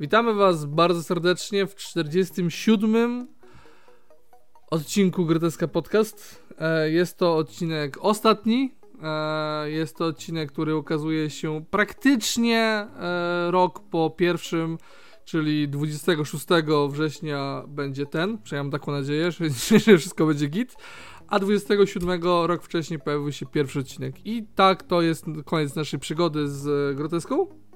Witamy Was bardzo serdecznie w 47. odcinku Groteska Podcast. E, jest to odcinek ostatni. E, jest to odcinek, który ukazuje się praktycznie e, rok po pierwszym, czyli 26 września będzie ten. Przynajmniej taką nadzieję, że wszystko będzie git. A 27 rok wcześniej pojawił się pierwszy odcinek. I tak to jest koniec naszej przygody z Groteską.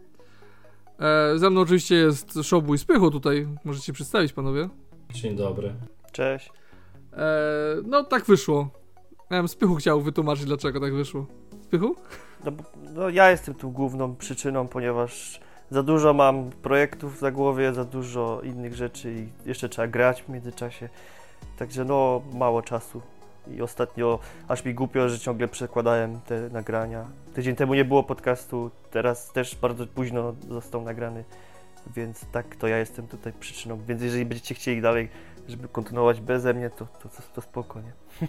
E, ze mną oczywiście jest Showbój Spychu tutaj. Możecie przedstawić panowie. Dzień dobry. Cześć. E, no tak wyszło. Ja bym Spychu chciał wytłumaczyć dlaczego tak wyszło. Spychu? No, no ja jestem tu główną przyczyną, ponieważ za dużo mam projektów za głowie, za dużo innych rzeczy i jeszcze trzeba grać w międzyczasie. Także no mało czasu. I ostatnio aż mi głupio, że ciągle przekładałem te nagrania. Tydzień temu nie było podcastu, teraz też bardzo późno został nagrany, więc tak, to ja jestem tutaj przyczyną. Więc jeżeli będziecie chcieli dalej, żeby kontynuować beze mnie, to, to, to, to spoko, nie?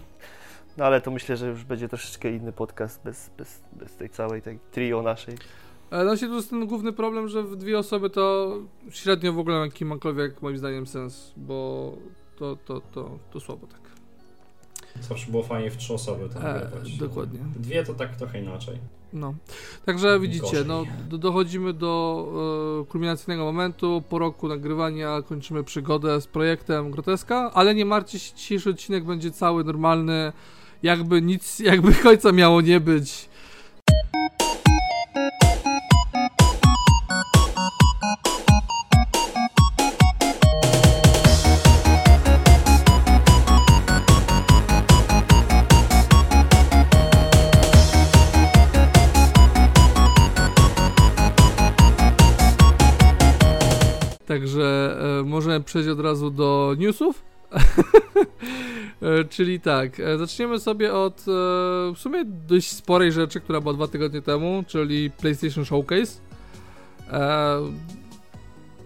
No ale to myślę, że już będzie troszeczkę inny podcast bez, bez, bez tej całej tej trio naszej. E, no się tu jest ten główny problem, że w dwie osoby to średnio w ogóle jakikolwiek moim zdaniem sens, bo to, to, to, to słabo tak. Zawsze było fajnie w trzy osoby to e, Dokładnie. Dwie to tak trochę inaczej. No. Także widzicie, no, do, dochodzimy do e, kulminacyjnego momentu. Po roku nagrywania kończymy przygodę z projektem Groteska, ale nie martwcie się, dzisiejszy odcinek będzie cały normalny, jakby nic, jakby końca miało nie być. Także e, możemy przejść od razu do newsów. e, czyli tak, e, zaczniemy sobie od w sumie dość sporej rzeczy, która była dwa tygodnie temu, czyli PlayStation Showcase.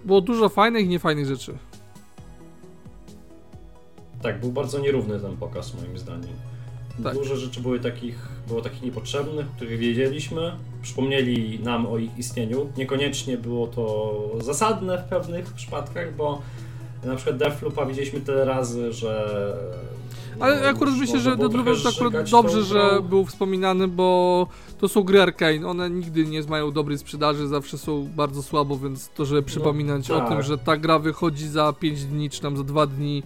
Było dużo fajnych i niefajnych rzeczy. Tak, był bardzo nierówny ten pokaz moim zdaniem. Tak. Dużo rzeczy były takich, było takich niepotrzebnych, których wiedzieliśmy, przypomnieli nam o ich istnieniu. Niekoniecznie było to zasadne w pewnych przypadkach, bo na przykład Deathloopa widzieliśmy tyle razy, że... No, Ale akurat myślę, że Deathloop jest akurat dobrze, że był wspominany, bo to są gry Arkane, one nigdy nie mają dobrej sprzedaży, zawsze są bardzo słabo, więc to, żeby no, przypominać no, tak. o tym, że ta gra wychodzi za 5 dni, czy tam za 2 dni,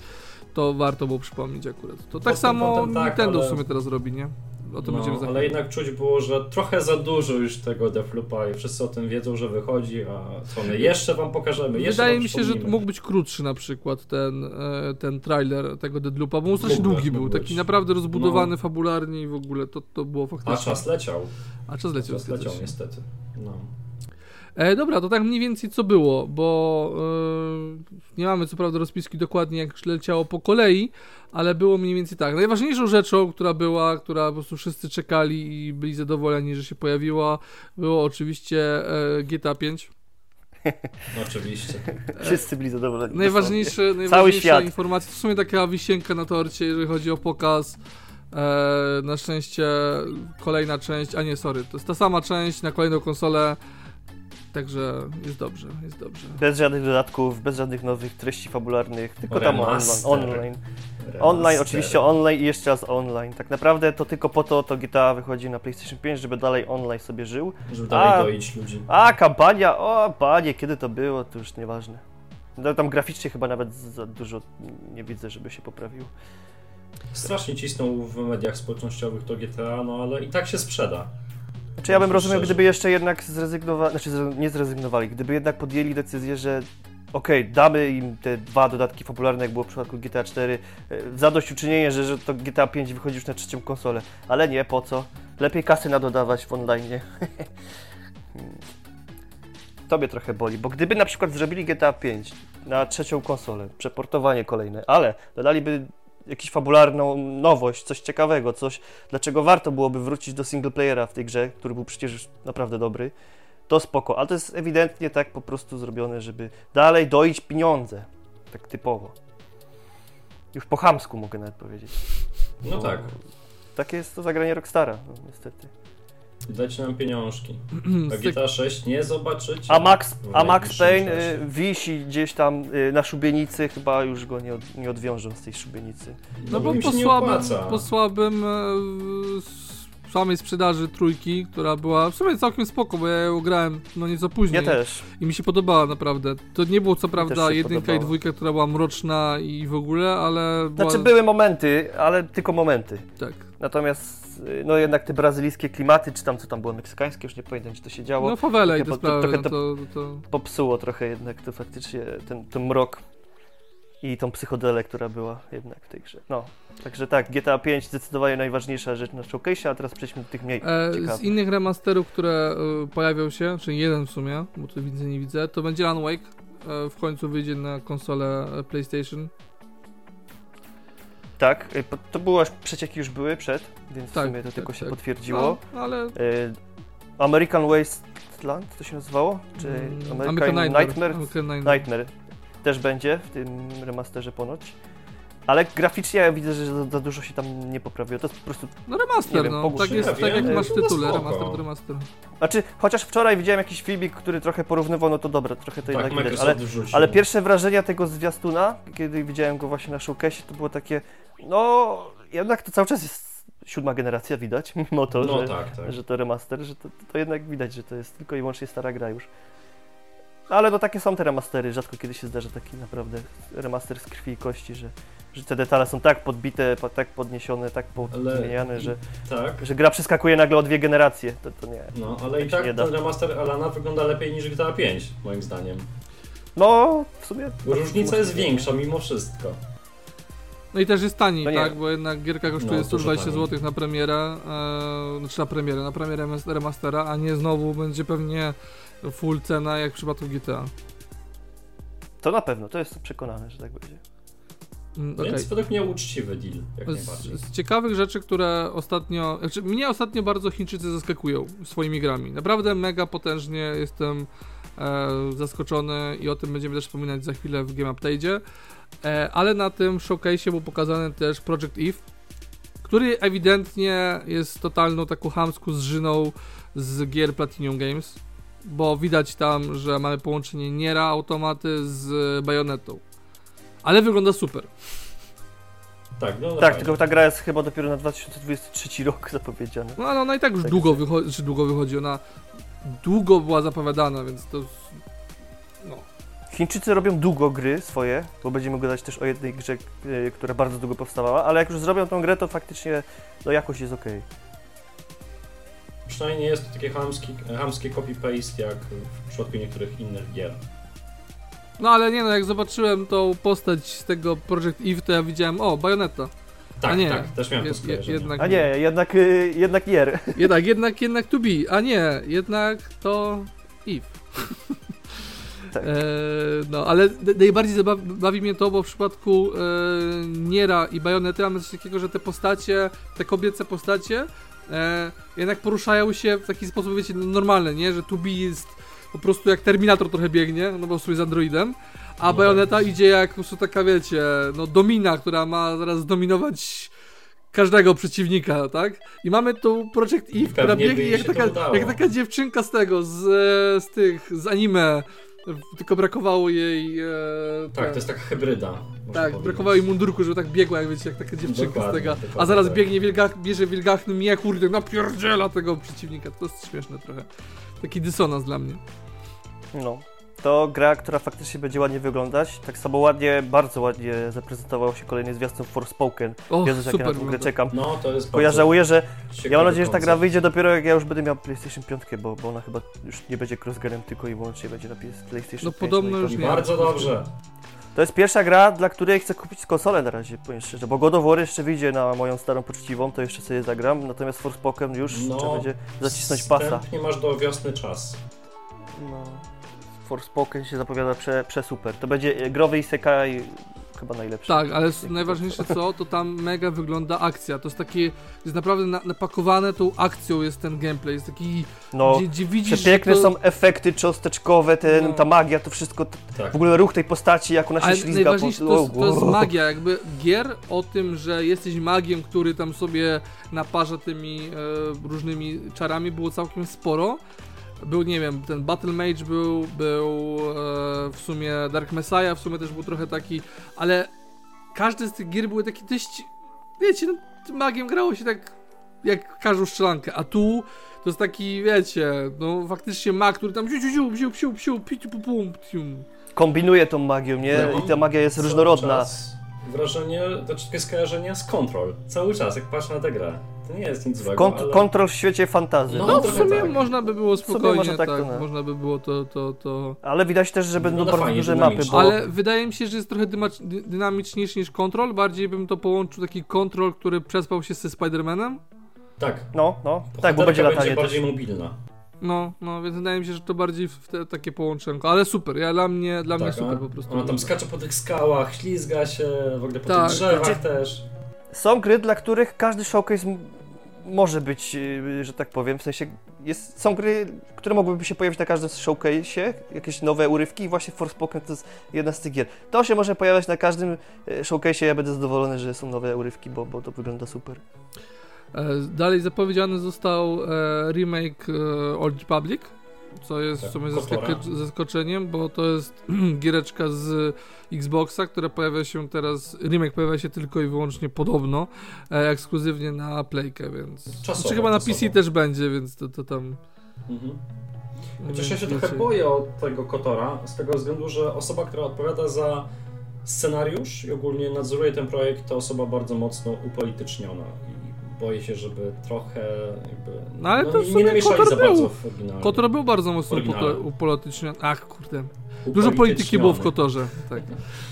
to warto było przypomnieć akurat. To tak samo tak, Nintendo ale... w sumie teraz robi, nie? O tym no, będziemy za Ale jednak czuć było, że trochę za dużo już tego Deathloopa i wszyscy o tym wiedzą, że wychodzi, a co my jeszcze wam pokażemy, jeszcze Wydaje mi się, że mógł być krótszy na przykład ten, e, ten trailer tego Deathloopa, bo on strasznie długi był, taki być. naprawdę rozbudowany no. fabularnie i w ogóle to, to było faktycznie... A czas leciał. A czas leciał. Czas leciał niestety, no. E, dobra, to tak mniej więcej co było, bo e, nie mamy co prawda rozpiski dokładnie jak leciało po kolei, ale było mniej więcej tak. Najważniejszą rzeczą, która była, która po prostu wszyscy czekali i byli zadowoleni, że się pojawiła, było oczywiście e, GTA 5. oczywiście. Wszyscy byli zadowoleni. Najważniejsze, najważniejsza informacja to w sumie taka wisienka na torcie, jeżeli chodzi o pokaz. E, na szczęście kolejna część, a nie, sorry, to jest ta sama część na kolejną konsolę Także jest dobrze, jest dobrze. Bez żadnych dodatków, bez żadnych nowych treści fabularnych, tylko tam online. online. Online, oczywiście online i jeszcze raz online. Tak naprawdę to tylko po to to GTA wychodzi na PlayStation 5, żeby dalej online sobie żył. Żeby dalej a, doić ludzi. A kampania, o panie, kiedy to było, to już nieważne. No, tam graficznie chyba nawet za dużo nie widzę, żeby się poprawił. Strasznie cisnął w mediach społecznościowych to GTA, no ale i tak się sprzeda. Czy ja bym rozumiał, gdyby jeszcze jednak zrezygnowali, znaczy nie zrezygnowali, gdyby jednak podjęli decyzję, że okej, okay, damy im te dwa dodatki popularne, jak było w przypadku GTA 4, e, zadośćuczynienie, że, że to GTA 5 wychodzi już na trzecią konsolę. Ale nie, po co? Lepiej kasy nadodawać w online. Tobie trochę boli, bo gdyby na przykład zrobili GTA 5 na trzecią konsolę, przeportowanie kolejne, ale dodaliby jakąś fabularną nowość, coś ciekawego, coś, dlaczego warto byłoby wrócić do singleplayera w tej grze, który był przecież naprawdę dobry, to spoko. Ale to jest ewidentnie tak po prostu zrobione, żeby dalej doić pieniądze. Tak typowo. Już po chamsku mogę nawet powiedzieć. No tak. Takie jest to zagranie Rockstara, no, niestety. Dajcie nam pieniążki. A GTA 6 nie zobaczycie. A Max, a Max Payne czasie. y, wisi gdzieś tam y, na szubienicy, chyba już go nie, od, nie odwiążą z tej szubienicy. No bo im po słabym, po słabym e, s- samej sprzedaży trójki, która była w sumie całkiem spoko, bo ja ją grałem no nieco później. Ja też. I mi się podobała naprawdę. To nie było co prawda jedynka podobała. i dwójka, która była mroczna i w ogóle, ale była... Znaczy były momenty, ale tylko momenty. Tak. Natomiast y, no jednak te brazylijskie klimaty, czy tam co tam było meksykańskie, już nie pamiętam, czy to się działo, No fawele i te sprawy, no to- to, to... popsuło trochę jednak to faktycznie ten, ten mrok i tą psychodelę, która była jednak w tej grze. No, także tak, GTA 5 zdecydowanie najważniejsza rzecz na showcase, a teraz przejdźmy do tych mniej E, z innych remasterów, które e, pojawią się, czyli jeden w sumie, bo tu widzę, nie widzę, to będzie Alan Wake. E, w końcu wyjdzie na konsolę e, PlayStation. Tak, y, to było, aż przecieki już były przed, więc Tak, w sumie to tak, tylko się tak. potwierdziło. No, ale Y, American Wasteland to się nazywało? Czy Mm, American, Nightmare? American Nightmare. Nightmare też będzie w tym remasterze ponoć. Ale graficznie ja widzę, że za, za dużo się tam nie poprawiło. To jest po prostu. No remaster, wiem, no. Tak jest, Ja tak jak masz w no tytule, spoko. remaster to remaster. Znaczy, chociaż wczoraj widziałem jakiś filmik, który trochę porównywał, no to dobra, trochę to Tak, jednak widać. Ale, ale pierwsze wrażenia tego zwiastuna, kiedy widziałem go właśnie na showcase, to było takie. No, jednak to cały czas jest siódma generacja, widać, mimo to, No że, tak, tak. że to remaster, że to, to jednak widać, że to jest tylko i wyłącznie stara gra już. No, ale no takie są te remastery, rzadko kiedy się zdarza taki naprawdę remaster z krwi i kości, że, że te detale są tak podbite, po- tak podniesione, tak Ale- zmieniane, że, Tak. że gra przeskakuje nagle o dwie generacje. To, to nie. No, ale i Tak tak ten remaster Alana wygląda lepiej niż GTA 5, moim zdaniem. No, w sumie. Różnica jest większa mimo wszystko. No i też jest taniej, No tak? Bo jednak gierka kosztuje No, dużo 120 taniej. zł na premierę, e, znaczy na premierę, na premierę mas- remastera, a nie znowu będzie pewnie full cena jak w przypadku GTA. To na pewno, to jestem przekonany, że tak będzie. Mm, okej. Więc według mnie uczciwy deal, jak najbardziej. Z, z ciekawych rzeczy, które ostatnio. Znaczy, mnie ostatnio bardzo Chińczycy zaskakują swoimi grami. Naprawdę mega potężnie jestem e, zaskoczony i o tym będziemy też wspominać za chwilę w Game Update'zie. E, ale na tym showcase był pokazany też Project Eve, który ewidentnie jest totalną taką chamską zżyną z gier Platinum Games. Bo widać tam, że mamy połączenie Niera automaty z Bajonetą. Ale wygląda super. Tak, no tak, fajnie. tylko ta gra jest chyba dopiero na 2023 rok zapowiedziana. No ale ona i tak już Tak długo wychodzi, czy długo wychodzi, ona długo była zapowiadana, więc to... No. Chińczycy robią długo gry swoje, bo będziemy gadać też o jednej grze, y, która bardzo długo powstawała, ale jak już zrobią tą grę, to faktycznie no, jakość jest okej. Przynajmniej nie jest to takie chamskie, chamskie copy-paste jak w przypadku niektórych innych gier. no ale nie no, jak zobaczyłem tą postać z tego Project Eve, to ja widziałem, o, Bayonetta. Tak, A nie, tak, też miałem to skojarzenie. jednak, A nie, jednak, y, jednak Nier. Jednak, jednak, jednak to be, a nie, jednak to Eve. Tak. E, no, ale najbardziej zabawi, bawi mnie to, bo w przypadku e, Niera i Bajonety mamy coś takiego, że te postacie, te kobiece postacie e, jednak poruszają się w taki sposób, wiecie, no, normalny, nie? Że Tubi jest po prostu jak Terminator trochę biegnie, no bo w sumie z androidem, a No tak. idzie jak po prostu taka, wiecie, no domina, która ma zaraz zdominować każdego przeciwnika, tak? I mamy tu Project Eve, która biegnie jak taka, jak taka dziewczynka z tego, z, z tych, z anime, tylko brakowało jej... E, Tak, te- to jest taka hybryda. tak, powiedzieć. brakowało jej mundurku, żeby tak biegła, jak wiecie, jak taka dziewczynka z Dokładnie, tego. A zaraz tak. biegnie wielgach, bierze wielgachny miech, kurde, napierdziela tego przeciwnika. To jest śmieszne trochę. Taki dysonans dla mnie. No. To gra, która faktycznie będzie ładnie wyglądać. Tak samo ładnie, bardzo ładnie zaprezentował się kolejny zwiastun Forspoken. O, Jezus, jak ja na tę grę czekam. No, to jest Bo ja bardzo żałuję, że Ja mam nadzieję, że ta gra wyjdzie dopiero jak ja już będę miał PlayStation 5, bo, bo ona chyba już nie będzie crossgerem, tylko i wyłącznie będzie na PlayStation No 5. podobno i to, już nie. Bardzo dobrze. to jest pierwsza gra, dla której chcę kupić konsolę na razie, powiem szczerze, bo God of War jeszcze wyjdzie na moją starą poczciwą, to jeszcze sobie zagram, natomiast Forspoken już No, trzeba będzie zacisnąć pasa. Nie masz do wiosny czas. No. Forspoken się zapowiada prze, prze super. To będzie growy isekai chyba najlepsze. Tak, ale najważniejsze co, to tam mega wygląda akcja. To jest takie, jest naprawdę na, napakowane tą akcją jest ten gameplay, jest taki, No, gdzie, gdzie widzisz, przepiękne to... są efekty cząsteczkowe, ten, No. ta magia, to wszystko, Tak. w ogóle ruch tej postaci, jak ona się Ale ślizga najważniejsze po... to, jest- to jest magia, jakby gier o tym, że jesteś magiem, który tam sobie naparza tymi e, różnymi czarami było całkiem sporo. Był, nie wiem, ten Battle Mage był, był e, w sumie Dark Messiah, w sumie też był trochę taki, ale każdy z tych gier były takie dość, wiecie, no, tym magiem grało się tak jak każdą strzelankę, a tu to jest taki, wiecie, no faktycznie mag, który tam ziu, ziu, ziu, ziu, ziu, ziu, piu, pum, pum. Kombinuje tą magią, nie? No. I ta magia jest różnorodna. Wrażenie, znaczy takie skojarzenie z Control. Cały czas, jak patrzę na tę grę. To nie jest nic złego, Kont- ale... Kontrol w świecie fantazji. No, No, w sumie tak. można by było spokojnie, może tak, tak to, no. można by było to, to, to... Ale widać też, że będą Wygląda bardzo fajnie, duże mapy, bo... Ale wydaje mi się, że jest trochę dynamiczniejszy niż Control, bardziej bym to połączył taki Control, który przespał się ze Spider-Manem. Tak. No, no, tak, bo będzie latanie będzie też. bardziej mobilna. No, no, więc wydaje mi się, że to bardziej w te, takie połączenko, ale super, ja dla mnie, dla mnie Tak, super ona, po prostu. ona tam skacze po tych skałach, ślizga się, w ogóle po Tak, tych drzewach tak. też. Są gry, dla których każdy showcase może być, yy, że tak powiem, w sensie jest, są gry, które mogłyby się pojawić na każdym showcase'ie, jakieś nowe urywki i właśnie Forspoken to jest jedna z tych gier. To się może pojawiać na każdym e, showcase'ie, ja będę zadowolony, że są nowe urywki, bo, bo to wygląda super. E, Dalej zapowiedziany został e, remake e, Old Republic, co jest Tak, w sumie zaskoczeniem, bo to jest giereczka z Xboxa, która pojawia się teraz, remake pojawia się tylko i wyłącznie podobno, e, ekskluzywnie na Playkę, więc... Czasowo, Znaczy chyba na czasowo. PC też będzie, więc to, to tam... Mhm. no Chociaż ja się trochę boję od tego Kotora, z tego względu, że osoba, która odpowiada za scenariusz i ogólnie nadzoruje ten projekt, to osoba bardzo mocno upolityczniona boję się, żeby trochę jakby... No ale to w nie, sumie nie namieszali Kotor za był. bardzo w oryginalnym. Kotor był bardzo mocno upolityczniony. Ach, kurde. Dużo polityki było w Kotorze, tak.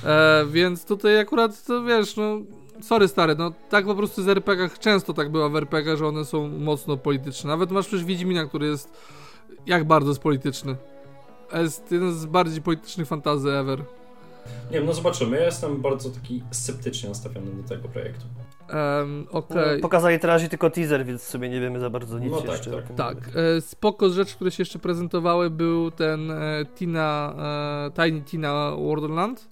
E, więc tutaj akurat, to wiesz, no... Sorry stary, no tak po prostu z RPG-ach, często tak bywa w RPG, że one są mocno polityczne. Nawet masz przecież Wiedźmina, który jest jak bardzo jest polityczny. Jest jeden z bardziej politycznych fantazy ever. Nie wiem, no zobaczymy. Ja jestem bardzo taki sceptycznie nastawiony do tego projektu. Um, No, Okej. pokazali teraz tylko teaser, więc sobie nie wiemy za bardzo nic No tak, jeszcze. tak. tym. Tak, e, spoko z rzeczy, które się jeszcze prezentowały był ten e, Tina, e, Tiny Tina Wonderland,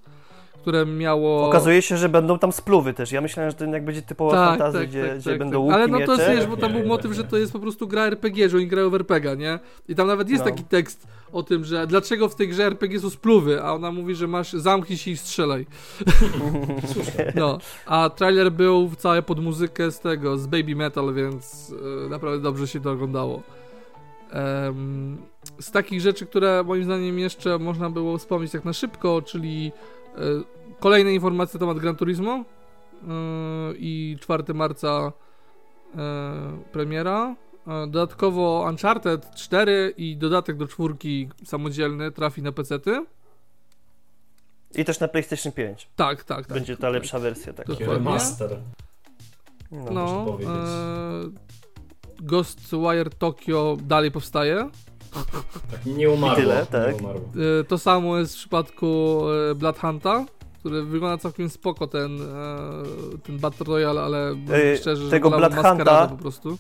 które miało... Okazuje się, że będą tam spluwy też. Ja myślałem, że to jak będzie typowa Tak, fantazja, tak, gdzie, tak, gdzie tak, będą tak. łuki, Ale no to jest, bo tam był Nie, motyw, nie. że to jest po prostu gra RPG, że oni grają w RPG, nie? I tam nawet jest No. taki tekst o tym, że dlaczego w tej grze RPG są spluwy, a ona mówi, że masz zamknij się i strzelaj. No, a trailer był cały pod muzykę z tego, z Baby Metal, więc e, naprawdę dobrze się to oglądało. Em, z takich rzeczy, które moim zdaniem jeszcze można było wspomnieć tak na szybko, czyli kolejne informacje na temat Gran Turismo e, i 4 marca e, premiera. E, Dodatkowo Uncharted 4 i dodatek do czwórki samodzielny trafi na PC-ty. I też na PlayStation 5. Tak, tak, tak. Będzie ta lepsza wersja. Tak. Remaster. No. można No, powiedzieć. e, Ghostwire Tokyo dalej powstaje. Tak, nie umarło. I tyle, tak. Nie umarło. E, to samo jest w przypadku e, Blood Hunta, który wygląda całkiem spoko ten, e, ten Battle Royale, ale powiem E, szczerze, że tego wolałem Blood Maskeradę Hunta- po prostu.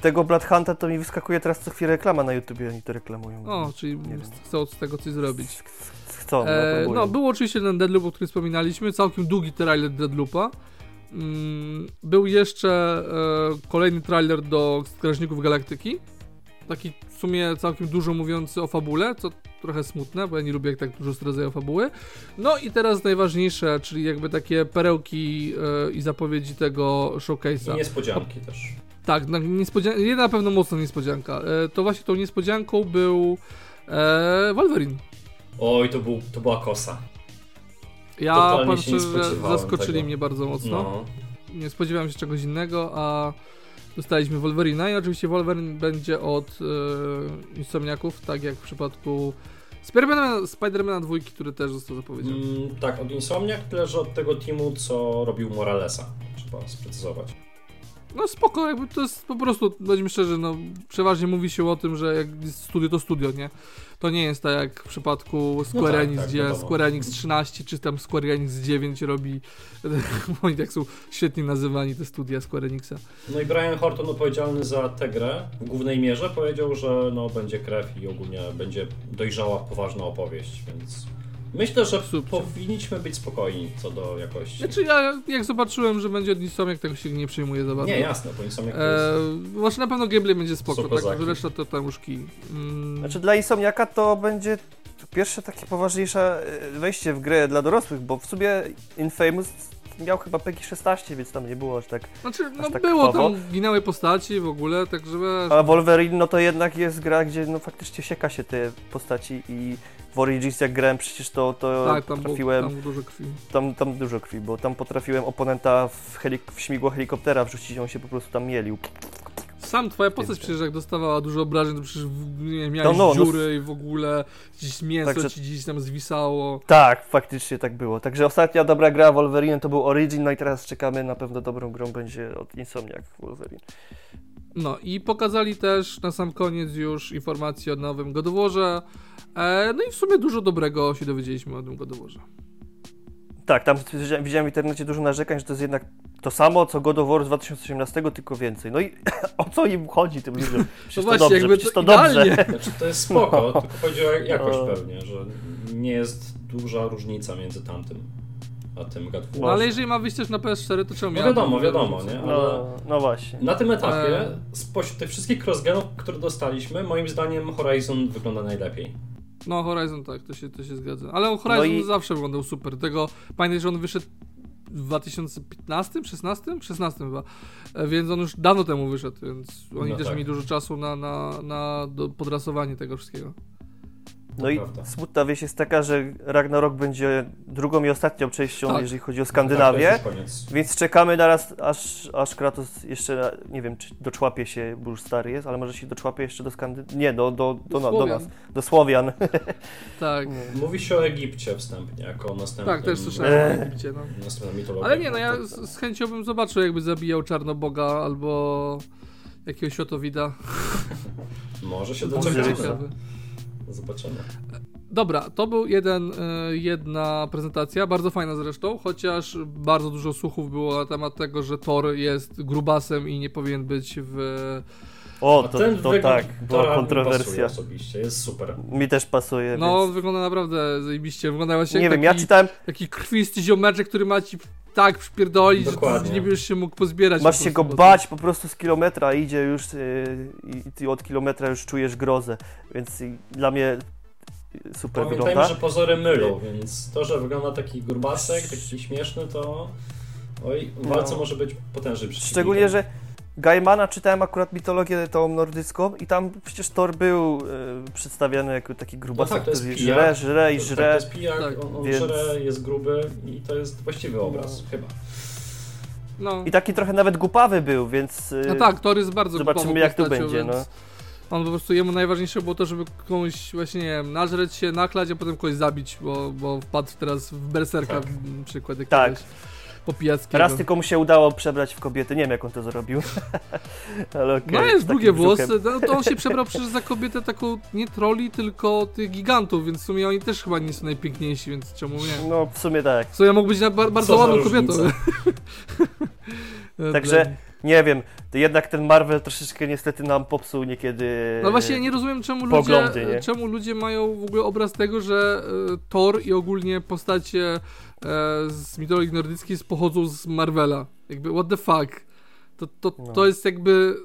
Tego Blood Hunta to mi wyskakuje teraz co chwilę reklama na YouTubie, oni to reklamują. O, czyli chcą z tego coś zrobić. Chcą, no, E, próbują. no, był oczywiście ten Deadloop, o którym wspominaliśmy, całkiem długi trailer Deadloopa. Mm, był jeszcze e, kolejny trailer do Strażników Galaktyki. Taki w sumie całkiem dużo mówiący o fabule, co trochę smutne, bo ja nie lubię jak tak dużo zdradzają fabuły. No i teraz najważniejsze, czyli jakby takie perełki e, i zapowiedzi tego I showcase'a. niespodzianki też. Tak, na, niespodzian- jedna na pewno mocna niespodzianka. E, to właśnie tą niespodzianką był e, Wolverine. Oj, to, był, to była kosa. Ja Totalnie że spodziewałem zaskoczyli tego. mnie bardzo mocno. No. Nie spodziewałem się czegoś innego, a dostaliśmy Wolverina i oczywiście Wolverine będzie od e, Insomniaków, tak jak w przypadku Spidermana, Spidermana dwójki, który też został zapowiedziany. Mm, tak, od Insomniac, tyle że od tego teamu, co robił Moralesa. Trzeba sprecyzować. No spoko, jakby to jest po prostu, bądźmy szczerzy, no przeważnie mówi się o tym, że jak studio to studio, nie? To nie jest tak jak w przypadku Square no tak, Enix, tak, gdzie wiadomo. Square Enix 13 czy tam Square Enix 9 robi, oni tak są świetnie nazywani te studia Square Enixa. No i Brian Horton odpowiedzialny za tę grę w głównej mierze powiedział, że no będzie krew i ogólnie będzie dojrzała, poważna opowieść, więc Myślę, że Super. powinniśmy być spokojni co do jakości. Znaczy ja jak zobaczyłem, że będzie od Insomniac, tego się nie przejmuję za bardzo. Nie, jasne, bo Insomniac to jest... Znaczy na pewno gameplay będzie spoko, tak, reszta to tam już kij. Mm. Znaczy dla Insomniaka to będzie pierwsze takie poważniejsze e, wejście w grę dla dorosłych, bo w sumie Infamous miał chyba PEGI 16, więc tam nie było aż tak. Znaczy, no tak było tam ginęły postaci w ogóle, także wiesz. A Wolverine no to jednak jest gra, gdzie no faktycznie sieka się te postaci i w Origins jak grałem przecież to, to tak, tam potrafiłem... Było, tam dużo krwi. Tam, tam dużo krwi, bo tam potrafiłem oponenta w, helik- w śmigło helikoptera wrzucić, on się po prostu tam mielił. Sam twoja postać przecież jak dostawała dużo obrażeń, to przecież nie, miałeś no, no, no dziury no... i w ogóle gdzieś mięso Także... ci gdzieś tam zwisało. Tak, faktycznie tak było. Także ostatnia dobra gra Wolverine to był Origin, no i teraz czekamy na pewno dobrą grą będzie od Insomniac Wolverine. No i pokazali też na sam koniec już informacje o nowym Godoworze. E, no i w sumie dużo dobrego się dowiedzieliśmy o tym Godoworze. Tak, tam widziałem w internecie dużo narzekań, że to jest jednak to samo, co God of War z 2018, tylko więcej. No i o co im chodzi tym ludziom? Przecież no właśnie, to dobrze, jakby to, to dobrze. Znaczy, to jest spoko, no. tylko chodzi o jakość no. pewnie, że nie jest duża różnica między tamtym a tym God of War. No ale jeżeli ma wyjść też na PS4, to czemu no wiadomo, wiadomo, nie? Ale no, no właśnie. Na tym etapie, e... spośród tych wszystkich crossgenów, które dostaliśmy, moim zdaniem Horizon wygląda najlepiej. No Horizon tak, to się, to się zgadza. Ale Horizon no i... zawsze wyglądał super. Tego pamiętaj, że on wyszedł w 2015, 16? 16 chyba. E, więc on już dawno temu wyszedł, więc oni no też tak. mieli dużo czasu na, na, na podrasowanie tego wszystkiego. No i smutna wieść jest taka, że Ragnarok będzie drugą i ostatnią częścią, tak. jeżeli chodzi o Skandynawię. Tak, więc czekamy teraz, aż, aż Kratos jeszcze, nie wiem, czy doczłapie się, bo już stary jest, ale może się doczłapie jeszcze do Skandynawii. Nie, do, do, do, do, do nas, do Słowian. Tak. Mówi się o Egipcie wstępnie, jako następnym. Tak, też słyszałem o Egipcie. No. Ale nie, no ja z, z chęcią bym zobaczył, jakby zabijał Czarnoboga albo jakiegoś światowida. Może się doczekamy. Zobaczymy. Dobra, to był jeden, e, jedna prezentacja, bardzo fajna zresztą, chociaż bardzo dużo słuchów było na temat tego, że Thor jest grubasem i nie powinien być w... O, to, to tak, była kontrowersja. osobiście, jest super. Mi też pasuje. No, więc... wygląda naprawdę zajebiście. Wygląda właśnie nie jak wiem, taki, ja czytałem... taki krwisty ziomeczek, który ma ci tak przypierdolić, Dokładnie. że nie będziesz się mógł pozbierać. Masz się go bać po prostu z kilometra, idzie już yy, i ty od kilometra już czujesz grozę, więc dla mnie super Pamiętajmy, wygląda. że pozory mylą, więc to, że wygląda taki grubasek, taki śmieszny, to oj, w walce no. może być potężny Szczególnie, że Gaimana czytałem akurat mitologię tą nordycką i tam przecież Thor był y, przedstawiany jako taki grubasek, no tak, który żre, żre i żre. Tak, to jest pijak, tak, on, on więc... żre, jest gruby i to jest właściwy obraz, no. chyba. No. I taki trochę nawet głupawy był, więc... Y, no tak, Thor jest bardzo Zobaczymy jak to będzie, więc... no. On po prostu jemu najważniejsze było to, żeby komuś właśnie, nie wiem, nażreć się, naklać, a potem kogoś zabić, bo, bo wpadł teraz w berserka tak. przykład jakiegoś. Tak po Raz tylko mu się udało przebrać w kobietę, nie wiem jak on to zrobił. Ale okay, no jest długie włosy, no, to on się przebrał przecież za kobietę taką nie troli, tylko tych gigantów, więc w sumie oni też chyba nie są najpiękniejsi, więc czemu nie? No w sumie tak. W sumie mógł być bardzo ładną kobietą. Także nie wiem, to jednak ten Marvel troszeczkę niestety nam popsuł niekiedy. No właśnie, nie rozumiem, czemu ludzie, nie? czemu ludzie mają w ogóle obraz tego, że y, Thor i ogólnie postacie z mitologii nordyckiej pochodzą z Marvela. Jakby, what the fuck? To, to, no. to jest jakby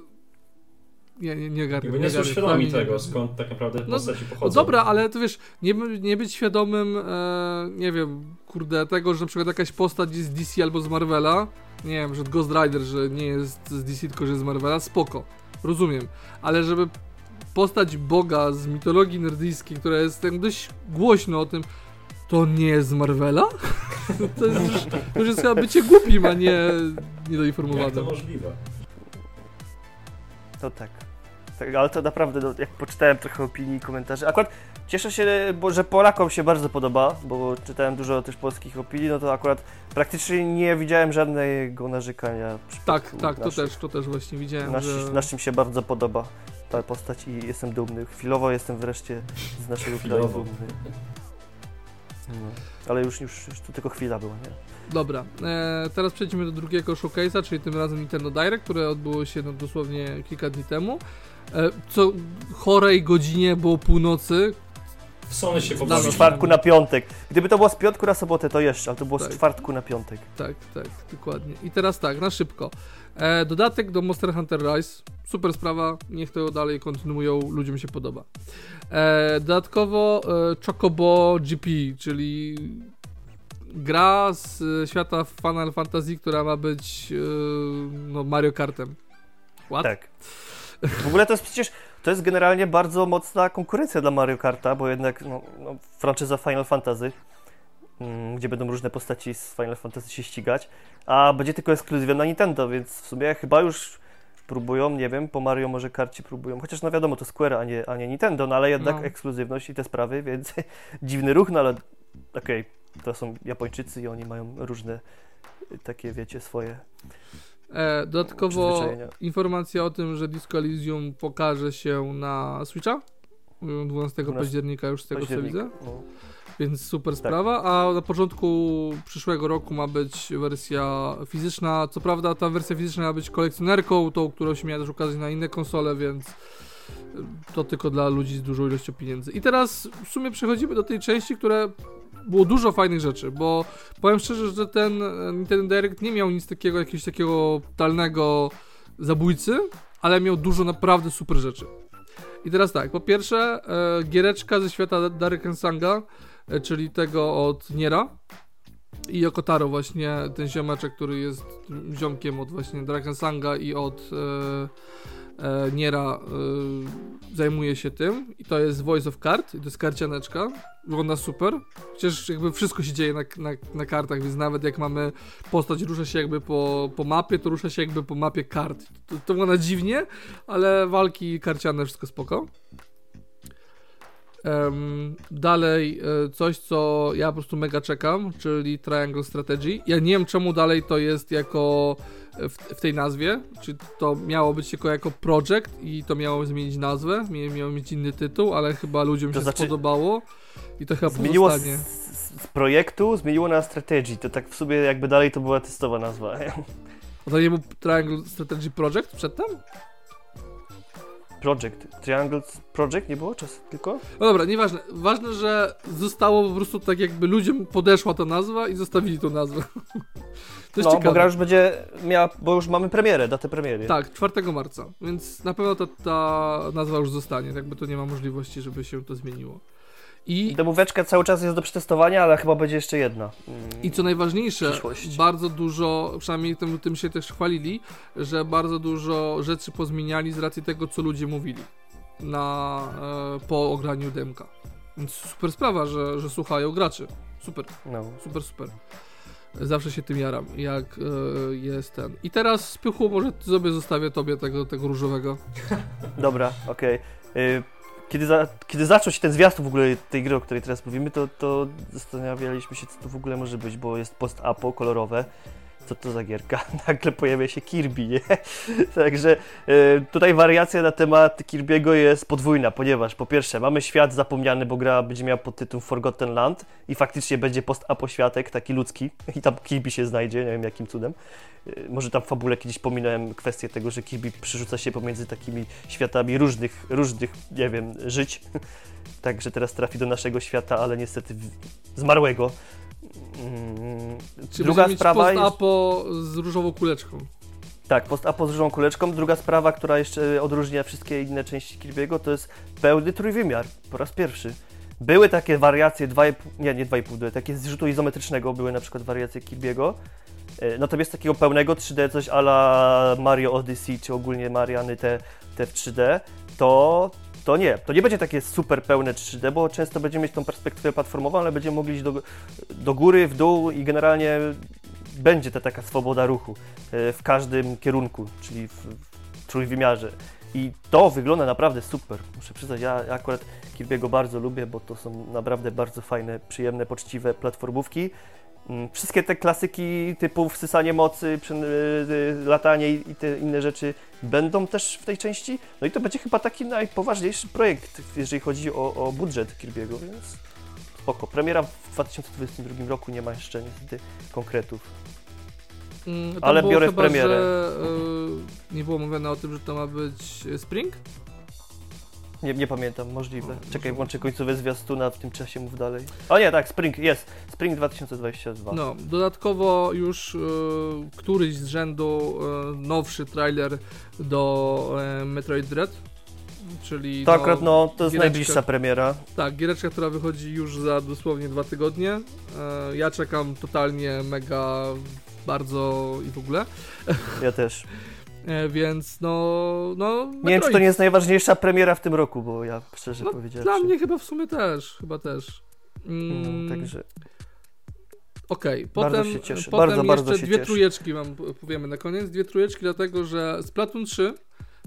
nie, nie, nie garnę. Jakby nie, są świadomi tego, skąd tak naprawdę no, postaci pochodzą. No dobra, ale to wiesz, nie, nie być świadomym, e, nie wiem, kurde, tego, że na przykład jakaś postać jest z DC albo z Marvela, nie wiem, że Ghost Rider, że nie jest z DC, tylko że jest z Marvela, spoko, rozumiem, ale żeby postać Boga z mitologii nordyjskiej, która jest tak dość głośno o tym, to nie jest z Marvela? to, jest już, to już jest chyba bycie głupim, a nie niedoinformowanym. Jak to możliwe? To tak. tak, ale to naprawdę, no, jak poczytałem trochę opinii i komentarzy, akurat cieszę się, bo, że Polakom się bardzo podoba, bo czytałem dużo też polskich opinii, no to akurat praktycznie nie widziałem żadnego narzekania. Tak, tak, to też, to też właśnie widziałem, nasz, że... Naszym się bardzo podoba ta postać i jestem dumny. Chwilowo jestem wreszcie z naszego kraju dumny. No. Ale już, już, już to tylko chwila była, nie? Dobra, e, teraz przejdźmy do drugiego showcase'a, czyli tym razem Nintendo Direct, które odbyło się no, dosłownie kilka dni temu. E, co chorej godzinie było północy. W Sony się pobawiło. Z czwartku na piątek. Gdyby to było z piątku na sobotę, to jeszcze, ale to było tak. z czwartku na piątek. Tak, tak, dokładnie. I teraz tak, na szybko. E, dodatek do Monster Hunter Rise. Super sprawa, niech to dalej kontynuują, ludziom się podoba. E, dodatkowo e, Chocobo GP, czyli gra z świata Final Fantasy, która ma być e, no, Mario Kartem. What? Tak. W ogóle to jest przecież to jest generalnie bardzo mocna konkurencja dla Mario Karta, bo jednak no, no, franczyza Final Fantasy, mm, gdzie będą różne postaci z Final Fantasy się ścigać, a będzie tylko ekskluzywem na Nintendo, więc w sumie chyba już próbują, nie wiem, po Mario może karcie próbują, chociaż no wiadomo, to Square, a nie, a nie Nintendo, no ale jednak no. ekskluzywność i te sprawy, więc dziwny ruch, no ale okej, okay, to są Japończycy i oni mają różne takie, wiecie, swoje dodatkowo informacja o tym, że Disco Elysium pokaże się na Switcha 12 października już z tego co widzę. No. Więc super tak. sprawa, a na początku przyszłego roku ma być wersja fizyczna. Co prawda ta wersja fizyczna ma być kolekcjonerką, tą, którą się miała też ukazać na inne konsole, więc to tylko dla ludzi z dużą ilością pieniędzy. I teraz w sumie przechodzimy do tej części, która było dużo fajnych rzeczy, bo powiem szczerze, że ten Nintendo Direct nie miał nic takiego, jakiegoś takiego totalnego zabójcy, ale miał dużo naprawdę super rzeczy. I teraz tak, po pierwsze, e, giereczka ze świata Dark Sanga, e, czyli tego od Niera i Okotaro właśnie, ten ziomeczek, który jest ziomkiem od właśnie Dragon Sanga i od e, e, Niera e, zajmuje się tym i to jest Voice of Card, to jest karcianeczka, wygląda super, przecież jakby wszystko się dzieje na, na, na, kartach, więc nawet jak mamy postać rusza się jakby po, po mapie, to rusza się jakby po mapie kart. To, to wygląda dziwnie, ale walki karciane wszystko spoko. Dalej e, coś, co ja po prostu mega czekam, czyli Triangle Strategy. Ja nie wiem czemu dalej to jest jako w, w, tej nazwie, czy to miało być tylko jako project i to miało zmienić nazwę, miało mieć inny tytuł, ale chyba ludziom to się znaczy, spodobało i to chyba zmieniło pozostanie. Z, z, projektu zmieniło na strategy, to tak w sumie jakby dalej to była testowa nazwa. To nie był Triangle Strategy Project przedtem? Project. Triangle Project nie było czas tylko? No dobra, nieważne. Ważne, że zostało po prostu tak jakby ludziom podeszła ta nazwa i zostawili tą nazwę. To jest no, ciekawe. bo gra już będzie miała, bo już mamy premierę, datę premiery. Tak, 4 marca, więc na pewno ta, ta nazwa już zostanie, jakby to nie ma możliwości, żeby się to zmieniło. I demóweczka cały czas jest do przetestowania, ale chyba będzie jeszcze jedna. Mm, I co najważniejsze, bardzo dużo, przynajmniej tym, tym się też chwalili, że bardzo dużo rzeczy pozmieniali z racji tego, co ludzie mówili na, e, po ograniu demka. Więc super sprawa, że, że słuchają graczy. Super. No. Super, super. Zawsze się tym jaram, jak e, jest ten. I teraz Spychu, może sobie zostawię tobie tego, tego różowego. Dobra, okej. Okay. Kiedy, za, kiedy zaczął się ten zwiastun w ogóle tej gry, o której teraz mówimy, to, to zastanawialiśmy się, co to w ogóle może być, bo jest post-apo kolorowe co to za gierka? Nagle pojawia się Kirby, nie? Także y, tutaj wariacja na temat Kirby'ego jest podwójna, ponieważ po pierwsze mamy świat zapomniany, bo gra będzie miała podtytuł Forgotten Land i faktycznie będzie post-apo światek, taki ludzki i tam Kirby się znajdzie, nie wiem jakim cudem. Y, może tam w fabule kiedyś pominąłem kwestię tego, że Kirby przerzuca się pomiędzy takimi światami różnych, różnych, nie wiem, żyć. Także teraz trafi do naszego świata, ale niestety zmarłego. Mm, Czy Druga sprawa post-apo z różową kuleczką. Tak, post-apo z różową kuleczką. Druga sprawa, która jeszcze odróżnia wszystkie inne części Kirby'ego, to jest pełny trójwymiar. Po raz pierwszy. Były takie wariacje 2,5, nie, nie 2,5, takie z rzutu izometrycznego były na przykład wariacje Kirby'ego. E, natomiast takiego pełnego 3D, coś ala Mario Odyssey, czy ogólnie Mariany te, te w 3D, to to nie, to nie będzie takie super pełne 3D, bo często będziemy mieć tą perspektywę platformową, ale będziemy mogli iść do, do góry, w dół i generalnie będzie ta taka swoboda ruchu e, w każdym kierunku, czyli w, w trójwymiarze. I to wygląda naprawdę super. Muszę przyznać, ja, akurat Kirby'ego bardzo lubię, bo to są naprawdę bardzo fajne, przyjemne, poczciwe platformówki. Mm, wszystkie te klasyki typu wsysanie mocy, przy, yy, latanie i te inne rzeczy będą też w tej części. No i to będzie chyba taki najpoważniejszy projekt, jeżeli chodzi o, o budżet Kirby'ego, więc spoko. Premiera w 2022 roku nie ma jeszcze niestety konkretów. Mm, Ale biorę chyba, w premierę. Że, yy, nie było mówione o tym, że to ma być Spring? Nie, nie pamiętam, możliwe. Czekaj, włączę końcowe zwiastuna, w tym czasie mów dalej. O nie, tak, Spring, jest. Spring 2022. No, dodatkowo już y, któryś z rzędu y, nowszy trailer do y, Metroid Dread. Czyli to no, akurat no, to jest najbliższa premiera. Tak, giereczka, która wychodzi już za dosłownie dwa tygodnie. ja czekam totalnie, mega, bardzo i w ogóle. Ja też. E, więc no, no. Nie wiem, czy to nie jest najważniejsza premiera w tym roku, bo ja szczerze no, powiedziawszy. Dla mnie chyba w sumie też, chyba też. Mm, no, także. Okej, okay. potem, bardzo się cieszę. potem bardzo, jeszcze bardzo dwie cieszę. trójeczki wam powiemy na koniec. Dwie trójeczki, dlatego że Splatoon 3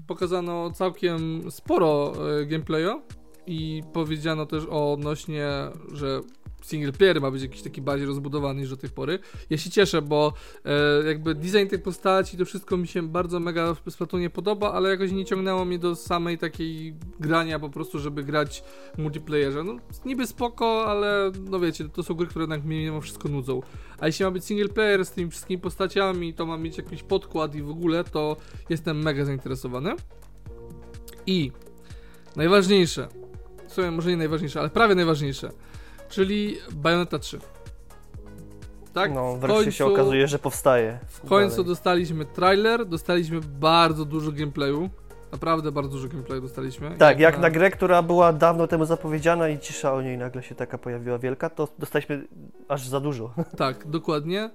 pokazano całkiem sporo e, gameplayu i powiedziano też o odnośnie, że single player ma być jakiś taki bardziej rozbudowany niż do tej pory. Ja się cieszę, bo e, jakby design tej postaci, to wszystko mi się bardzo mega w Splatonie podoba, ale jakoś nie ciągnęło mnie do samej takiej grania po prostu, żeby grać w multiplayerze. No niby spoko, ale no wiecie, to są gry, które jednak mnie mimo wszystko nudzą. A jeśli ma być single player z tymi wszystkimi postaciami, to ma mieć jakiś podkład i w ogóle, to jestem mega zainteresowany. I najważniejsze, w sumie może nie najważniejsze, ale prawie najważniejsze czyli Bayonetta 3. Tak? No, wreszcie końcu, się okazuje, że powstaje. W końcu dalej. dostaliśmy trailer, dostaliśmy bardzo dużo gameplayu. Naprawdę bardzo dużo gameplayu dostaliśmy. Tak, jak, na... na grę, która była dawno temu zapowiedziana i cisza o niej nagle się taka pojawiła wielka, to dostaliśmy aż za dużo. Tak, dokładnie.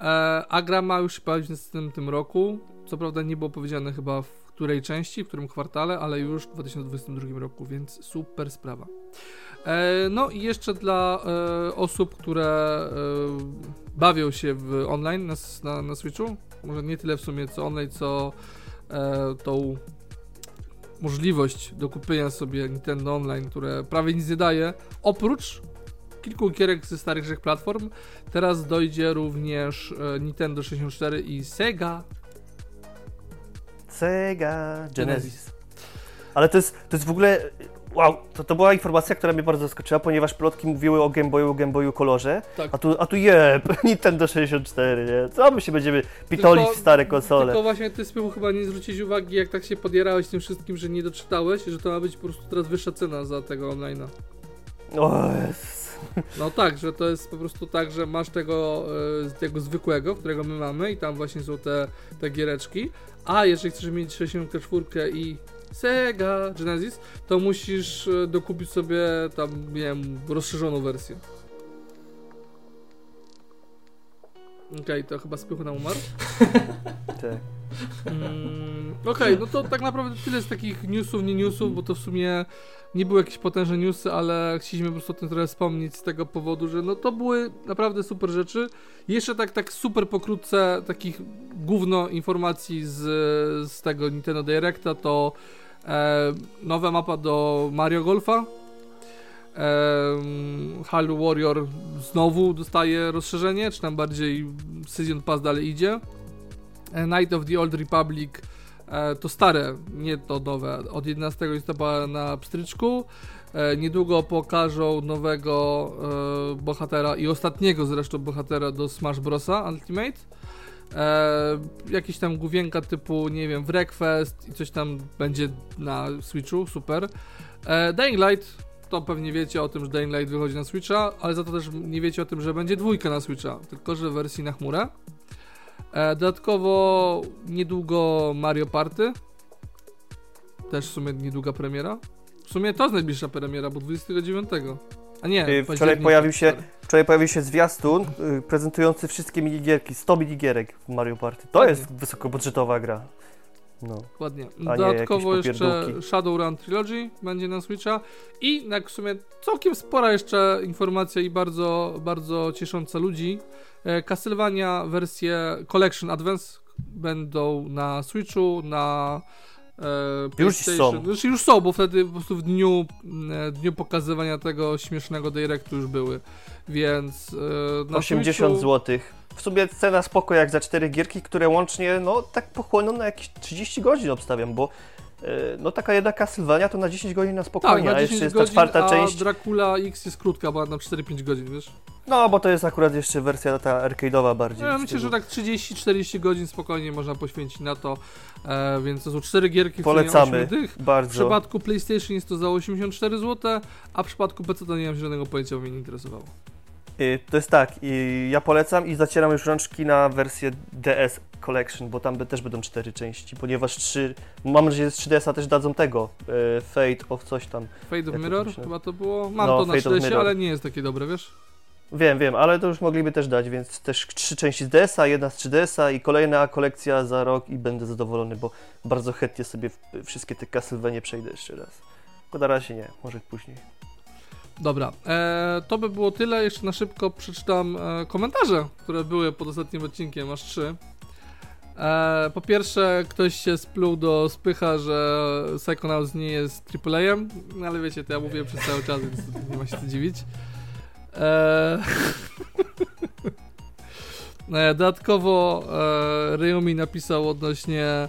E, a gra ma już się pojawić w następnym tym roku. Co prawda nie było powiedziane chyba w której części, w którym kwartale, ale już w 2022 roku, więc super sprawa. E, no i jeszcze dla e, osób, które e, bawią się w online na, na, na Switchu, może nie tyle w sumie co online, co tą możliwość do kupienia sobie Nintendo Online, które prawie nic nie daje, oprócz kilku gierek ze starych platform, teraz dojdzie również Nintendo 64 i Sega. Sega Genesis. Genesis. Ale to jest, to jest w ogóle Wow, to, to była informacja, która mnie bardzo zaskoczyła, ponieważ plotki mówiły o Game Boyu, Game Boyu kolorze, tak. a tu, a tu jeb, Nintendo 64, nie? Co my się będziemy pitolić tylko, w stare konsole? Tylko właśnie ty spróbuj chyba nie zwrócić uwagi, jak tak się podierałeś tym wszystkim, że nie doczytałeś, że to ma być po prostu teraz wyższa cena za tego online'a. O No tak, że to jest po prostu tak, że masz tego, e, tego zwykłego, którego my mamy i tam właśnie są te, te giereczki, a jeżeli chcesz mieć 64 i Sega Genesis, to musisz e, dokupić sobie tam, nie wiem, rozszerzoną wersję. Okej, okay, to chyba spychu na umarł. Tak. Mm, Okej, okay, no to tak naprawdę tyle z takich newsów, nie newsów, bo to w sumie nie były jakieś potężne newsy, ale chcieliśmy po prostu o tym trochę wspomnieć z tego powodu, że no to były naprawdę super rzeczy. Jeszcze tak, tak super pokrótce takich gówno informacji z, z tego Nintendo Directa to E, nowa mapa do Mario Golfa. E, Halo Warrior znowu dostaje rozszerzenie, czy tam bardziej Season Pass dalej idzie. E, Night of the Old Republic e, to stare, nie to nowe, od 11 listopada na pstryczku. E, niedługo pokażą nowego e, bohatera i ostatniego zresztą bohatera do Smash Brosa Ultimate. E, jakieś tam główienka typu, nie wiem, Wreckfest i coś tam będzie na Switchu, super. E, Dying Light, to pewnie wiecie o tym, że Dying Light wychodzi na Switcha, ale za to też nie wiecie o tym, że będzie dwójka na Switcha, tylko że w wersji na chmurę. E, dodatkowo niedługo Mario Party, też w sumie niedługa premiera. W sumie to jest najbliższa premiera, bo 29. A nie, y, wczoraj pojawił, się, wczoraj pojawił się zwiastun y, prezentujący wszystkie minigierki, 100 minigierek w Mario Party. To jest wysokobudżetowa gra. No. Ładnie. Dodatkowo jeszcze Shadowrun Trilogy będzie na Switcha i na w sumie całkiem spora jeszcze informacja i bardzo, bardzo ciesząca ludzi. E, Castlevania wersje Collection Advance będą na Switchu, na już są. Znaczy już są, bo wtedy po prostu w dniu, e, dniu pokazywania tego śmiesznego Directu już były. Więc. E, 80 zł. W sumie cena spoko jak za cztery gierki, które łącznie no tak pochłoną na jakieś 30 godzin obstawiam, bo e, no taka jedna Castlevania to na 10 godzin na spokojnie, tak, na a jeszcze jest ta czwarta a część. Dracula X jest krótka, bo na 4-5 godzin, wiesz? No, bo to jest akurat jeszcze wersja ta arcade'owa bardziej. Ja myślę, że tak 30-40 godzin spokojnie można poświęcić na to, e, więc to są cztery gierki, Polecamy, tych. bardzo. W przypadku PlayStation jest to za 84 zł, a w przypadku PC to nie mam żadnego pojęcia, bo mnie nie interesowało. Y, to jest tak, ja polecam i zacieram już rączki na wersję DS Collection, bo tam też będą cztery części, ponieważ trzy, mam nadzieję, że z 3DS-a też dadzą tego, y, Fate of coś tam. Fate of Mirror chyba to było? Mam no, to na 3DS, ale nie jest takie dobre, wiesz? Wiem, wiem, ale to już mogliby też dać, więc też trzy części z DS-a, jedna z 3DS-a i kolejna kolekcja za rok i będę zadowolony, bo bardzo chętnie sobie wszystkie te Castlevania przejdę jeszcze raz. Tylko na razie nie, może później. Dobra, e, to by było tyle. Jeszcze na szybko przeczytam e, komentarze, które były pod ostatnim odcinkiem, aż trzy. E, po pierwsze, ktoś się spluł do spycha, że Psychonauts nie jest AAA-em, no ale wiecie, to ja mówię przez cały czas, więc nie ma się co dziwić. E, e dodatkowo e, Ryumi napisał odnośnie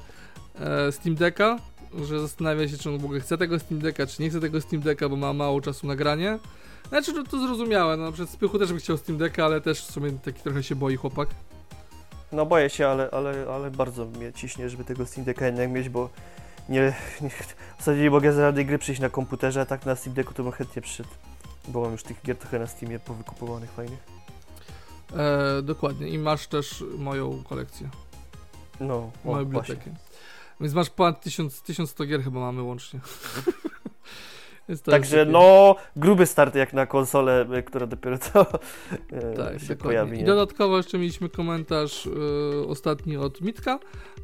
e, Steam Decka, że zastanawia się, czy on w ogóle chce tego Steam Decka, czy nie chce tego Steam Decka, bo ma mało czasu na granie. Znaczy, to, to zrozumiałe, no przed Spychu też by chciał Steam Decka, ale też w sumie taki trochę się boi chłopak. No boję się, ale, ale, ale bardzo mnie ciśnie, żeby tego Steam Decka jednak mieć, bo nie, nie, w zasadzie nie mogę z żadnej gry przyjść na komputerze, a tak na Steam Decku to bym chętnie przyszedł, bo mam już tych gier trochę na Steamie powykupowanych fajnych. E, dokładnie i masz też moją kolekcję. No, moją bibliotekę. Więc masz ponad 1000, 1100 gier chyba mamy łącznie. Także no, gruby start jak na konsolę, e, która dopiero co e, tak, się pojawi. I dodatkowo jeszcze mieliśmy komentarz y, ostatni od Mitka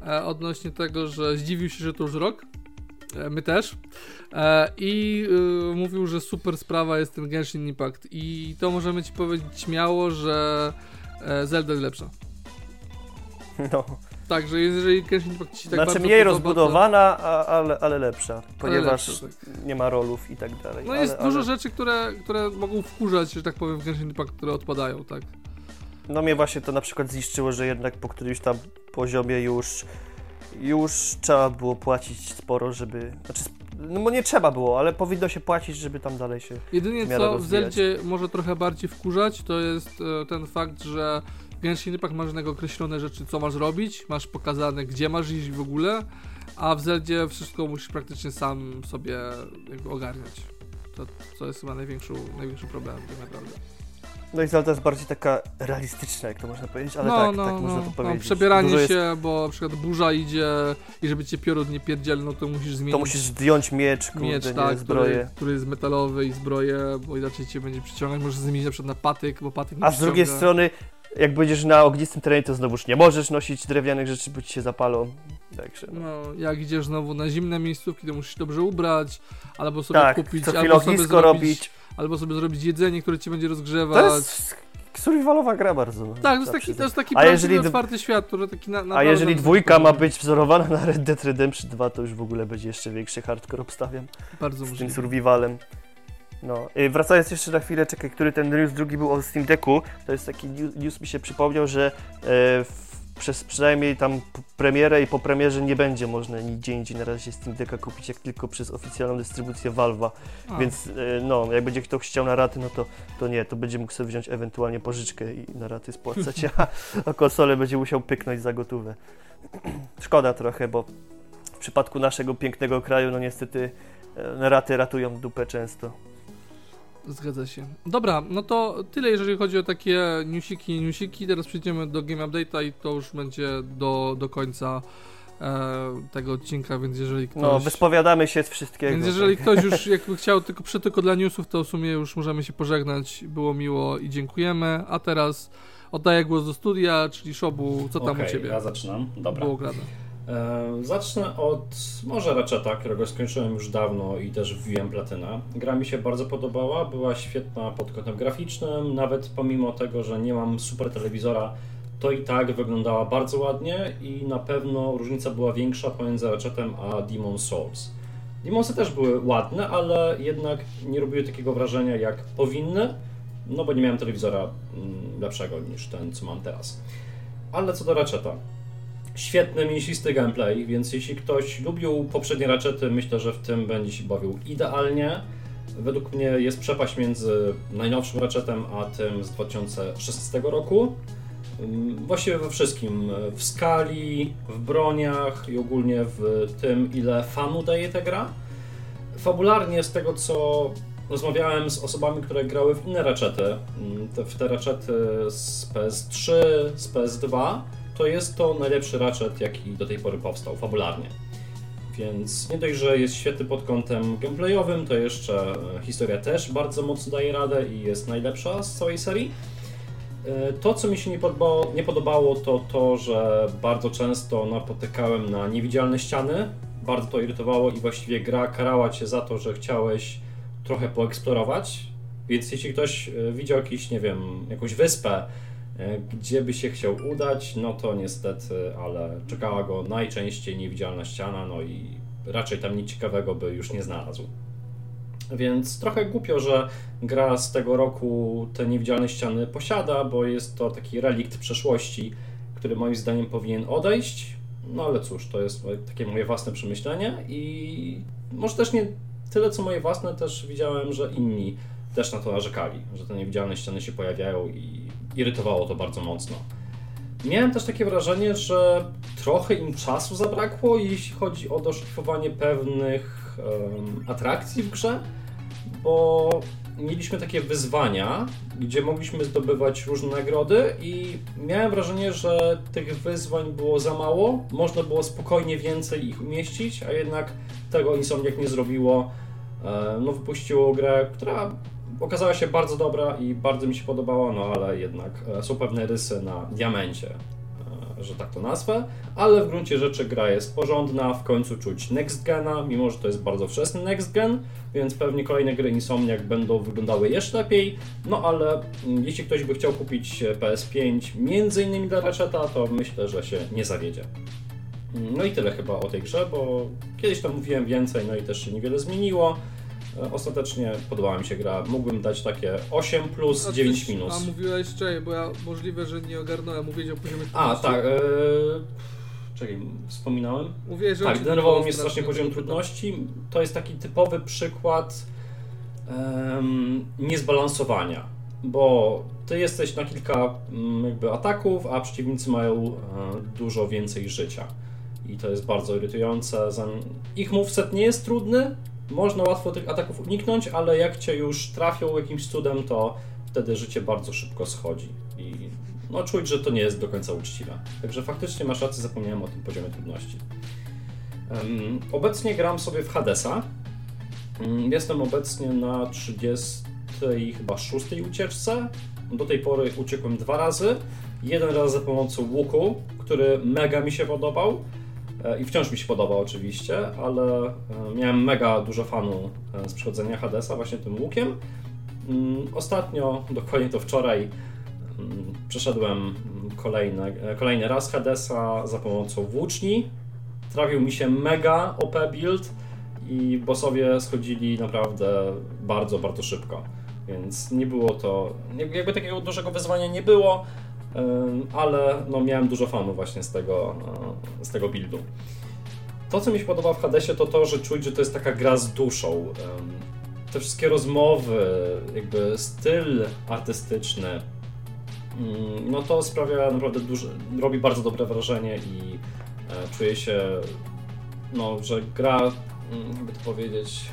e, odnośnie tego, że zdziwił się, że to już rok. E, my też. E, I y, mówił, że super sprawa jest ten Genshin Impact. I to możemy ci powiedzieć śmiało, że Zelda jest lepsza. No. Tak, że jeżeli Genshin Impact ci tak Znaczy bardzo mniej podoba, rozbudowana, to... ale, ale lepsza, ponieważ ale lepsza, tak. nie ma rolów i tak dalej. No ale, jest dużo rzeczy, które, które mogą wkurzać, że tak powiem, w Genshin Impact, które odpadają, tak? No mnie właśnie to na przykład ziszczyło, że jednak po którymś tam poziomie już już trzeba było płacić sporo, żeby... Znaczy, no bo nie trzeba było, ale powinno się płacić, żeby tam dalej się Jedynie co w Zeldzie może trochę bardziej wkurzać, to jest e, ten fakt, że Genshin Impact masz na określone rzeczy, co masz robić, masz pokazane, gdzie masz iść w ogóle, a w Zeldzie wszystko musisz praktycznie sam sobie jakby ogarniać. To, to jest chyba największy, największy problem tak naprawdę. No i Zelda jest bardziej taka realistyczna, jak to można powiedzieć, ale no, tak, no, tak no, można to no, powiedzieć. No, przebieranie Dużo się, jest... bo na przykład burza idzie i żeby cię piorun nie pierdziel, no to musisz zmienić... To musisz zdjąć miecz, kurde, miecz, tak, zbroję. Który, który, jest metalowy i zbroję, bo inaczej cię będzie przyciągać, możesz zmienić na przykład na patyk, bo patyk nie A z drugiej strony jak będziesz na ognistym terenie, to znowuż nie możesz nosić drewnianych rzeczy, bo ci się zapalą. Także, no. no, jak idziesz znowu na zimne miejscówki, to musisz dobrze ubrać, albo sobie tak, kupić, albo sobie zrobić, robić. albo sobie zrobić jedzenie, które ci będzie rozgrzewać. To jest survivalowa gra bardzo. Tak, to jest taki, to jest taki a jeżeli otwarty świat, który taki na, A jeżeli dwójka ma być wzorowana na Red Dead Redemption 2, to już w ogóle będzie jeszcze większy hardcore obstawiam. Bardzo Z tym survivalem. No, y, wracając jeszcze na chwilę, czekaj, który ten news drugi był o Steam Decku, to jest taki news, news mi się przypomniał, że e, w, przez przynajmniej tam premierę i po premierze nie będzie można nigdzie indziej na razie Steam Decka kupić, jak tylko przez oficjalną dystrybucję Valve'a, więc e, no, jak będzie ktoś chciał na raty, no to, to nie, to będzie mógł sobie wziąć ewentualnie pożyczkę i na raty spłacać, a, a konsolę będzie musiał pyknąć za gotówę. Szkoda trochę, bo w przypadku naszego pięknego kraju, no niestety na raty ratują dupę często. Zgadza się. Dobra, no to tyle jeżeli chodzi o takie newsiki i newsiki. Teraz przejdziemy do Game Update'a i to już będzie do, do końca e, tego odcinka, więc jeżeli ktoś... No, wyspowiadamy się z wszystkiego. Więc jeżeli tak. ktoś już jakby chciał tylko przy tylko dla newsów, to w sumie już możemy się pożegnać. Było miło i dziękujemy. A teraz oddaję głos do studia, czyli Szobu, co tam okay, u Ciebie? ja zaczynam. Dobra. Było grane. E, zacznę od może Ratcheta, którego skończyłem już dawno i też wbiłem platynę. Gra mi się bardzo podobała, była świetna pod kątem graficznym, nawet pomimo tego, że nie mam super telewizora, to i tak wyglądała bardzo ładnie i na pewno różnica była większa pomiędzy Ratchetem a Demon Souls. Demonsy też były ładne, ale jednak nie robiły takiego wrażenia jak powinny, no bo nie miałem telewizora mm, lepszego niż ten, co mam teraz. Ale co do Ratcheta. Świetny, mięsisty gameplay, więc jeśli ktoś lubił poprzednie Ratchety, myślę, że w tym będzie się bawił idealnie. Według mnie jest przepaść między najnowszym Ratchetem a tym z 2016 roku. Mm, właściwie we wszystkim. W skali, w broniach i ogólnie w tym, ile fanu daje ta gra. Fabularnie, z tego co rozmawiałem z osobami, które grały w inne Ratchety, mm, w te Ratchety z PS3, z PS2, to jest to najlepszy Ratchet, jaki do tej pory powstał, fabularnie. Więc nie dość, że jest świetny pod kątem gameplayowym, to jeszcze e, historia też bardzo mocno daje radę i jest najlepsza z całej serii. E, to, co mi się nie podobało, nie podobało, to to, że bardzo często napotykałem na niewidzialne ściany. Bardzo to irytowało i właściwie gra karała cię za to, że chciałeś trochę poeksplorować. Więc jeśli ktoś e, widział jakiś, nie wiem, jakąś wyspę, gdzie by się chciał udać, no to niestety, ale czekała go najczęściej niewidzialna ściana, no i raczej tam nic ciekawego by już nie znalazł. Więc trochę głupio, że gra z tego roku te niewidzialne ściany posiada, bo jest to taki relikt przeszłości, który moim zdaniem powinien odejść. No ale cóż, to jest takie moje własne przemyślenie i może też nie tyle co moje własne, też widziałem, że inni też na to narzekali, że te niewidzialne ściany się pojawiają i irytowało to bardzo mocno. Miałem też takie wrażenie, że trochę im czasu zabrakło, jeśli chodzi o doszlifowanie pewnych um, atrakcji w grze bo mieliśmy takie wyzwania, gdzie mogliśmy zdobywać różne nagrody i miałem wrażenie, że tych wyzwań było za mało. Można było spokojnie więcej ich umieścić, a jednak tego Insomniac nie zrobiło. E, no, wypuściło grę, która okazała się bardzo dobra i bardzo mi się podobała, no ale jednak e, są pewne rysy na diamencie że tak to nazwę, ale w gruncie rzeczy gra jest porządna, w końcu czuć next gena, mimo że to jest bardzo wczesny next gen, więc pewnie kolejne gry Insomniac będą wyglądały jeszcze lepiej, no ale mm, jeśli ktoś by chciał kupić PS5 między innymi dla Ratcheta, to myślę, że się nie zawiedzie. Mm, no i tyle chyba o tej grze, bo kiedyś tam mówiłem więcej, no i też się niewiele zmieniło. E, ostatecznie podobała mi się gra. Mógłbym dać takie 8 plus, a 9 minus. A mówiłeś, czekaj, bo ja możliwe, że nie ogarnąłem. Mówiłeś o poziomie trudności. A, tak. E, czekaj, wspominałem? Mówiłeś, że tak, denerwował mnie strasznie poziom trudności. To jest taki typowy przykład um, niezbalansowania, bo ty jesteś na kilka um, jakby ataków, a przeciwnicy mają um, dużo więcej życia. I to jest bardzo irytujące. Ich moveset nie jest trudny, można łatwo tych ataków uniknąć, ale jak cię już trafią jakimś cudem, to wtedy życie bardzo szybko schodzi. I no, czuć, że to nie jest do końca uczciwe. Także faktycznie masz rację, zapomniałem o tym poziomie trudności. Um, obecnie gram sobie w Hadesa. Um, jestem obecnie na 30 chyba 6 ucieczce. Do tej pory uciekłem dwa razy. Jeden raz za pomocą łuku, który mega mi się podobał. E, I wciąż mi się podoba oczywiście, ale e, miałem mega dużo fanu e, z przechodzenia Hadesa właśnie tym łukiem. Mm, ostatnio, dokładnie to wczoraj, mm, przeszedłem kolejny, kolejny raz Hadesa za pomocą włóczni. Trafił mi się mega OP build i bossowie schodzili naprawdę bardzo, bardzo szybko. Więc nie było to, jakby takiego dużego wyzwania nie było, ale no, miałem dużo fanu właśnie z tego, e, z tego buildu. To, co mi się podoba w Hadesie, to to, że czuć, że to jest taka gra z duszą. Te wszystkie rozmowy, jakby styl artystyczny, mm, no to sprawia naprawdę duże, robi bardzo dobre wrażenie i e, czuję się, no, że gra, mm, jakby to powiedzieć,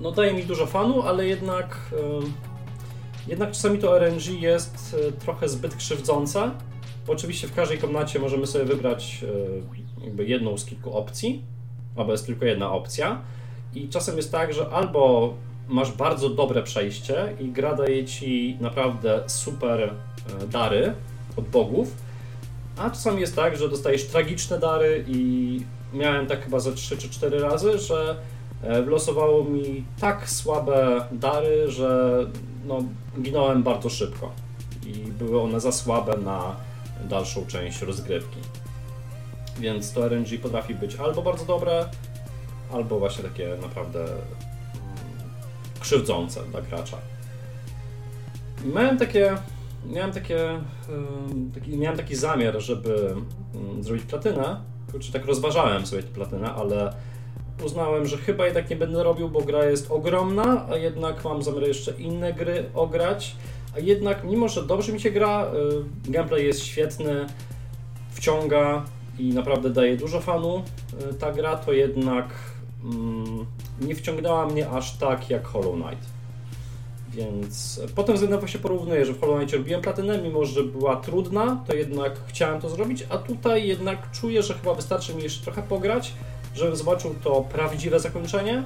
no daje mi dużo fanu, ale jednak jednak czasami to RNG jest e, trochę zbyt krzywdzące. Oczywiście w każdej komnacie możemy sobie wybrać e, jakby jedną z kilku opcji, albo jest tylko jedna opcja. I czasem jest tak, że albo masz bardzo dobre przejście i gra daje ci naprawdę super e, dary od bogów, a czasami jest tak, że dostajesz tragiczne dary i miałem tak chyba ze 3 czy 4 razy, że wylosowało mi tak słabe dary, że no, ginąłem bardzo szybko. i były one za słabe na dalszą część rozgrywki. Więc to RNG potrafi być albo bardzo dobre, albo właśnie takie naprawdę mm, krzywdzące dla gracza. Miałem takie, miałem takie, taki, miałem taki zamiar, żeby mm, zrobić platynę, czy tak rozważałem sobie tę platynę, ale uznałem, że chyba jednak nie będę robił, bo gra jest ogromna, a jednak mam zamiar jeszcze inne gry ograć. A jednak, mimo że dobrze mi się gra, y, gameplay jest świetny, wciąga i naprawdę daje dużo fanu y, ta gra, to jednak mm, nie wciągnęła mnie aż tak jak Hollow Knight. Więc pod tym względem właśnie porównuję, że w Hollow Knight robiłem platynę, mimo że była trudna, to jednak chciałem to zrobić, a tutaj jednak czuję, że chyba wystarczy mi jeszcze trochę pograć, żebym zobaczył to prawdziwe zakończenie.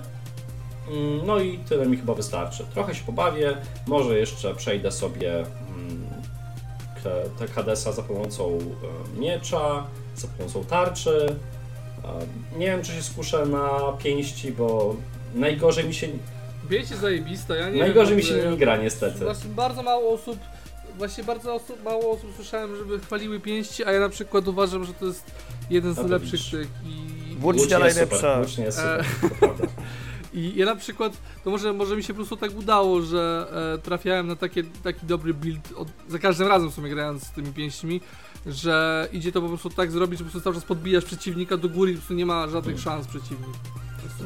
Mm, no i tyle mi chyba wystarczy. Trochę się pobawię, może jeszcze przejdę sobie mm, te Hadesa za pomocą e, miecza, za pomocą tarczy. Nie wiem, czy się skuszę na pięści, bo najgorzej mi się... Wiecie, zajebista, ja nie Najgorzej wiem, mi się nie gra, niestety. Właśnie bardzo mało osób właśnie bardzo osób, mało osób słyszałem, żeby chwaliły pięści, a ja na przykład uważam, że to jest jeden z lepszych tych i Włócznia najlepsza. Włócznia jest super, e... I ja na przykład, to może, może mi się po prostu tak udało, że e, trafiałem na takie, taki dobry build od, za każdym razem w sumie grając z tymi pięśćmi, że idzie to po prostu tak zrobić, że po prostu cały czas podbijasz przeciwnika do góry i po prostu nie ma żadnych hmm. szans przeciwnik.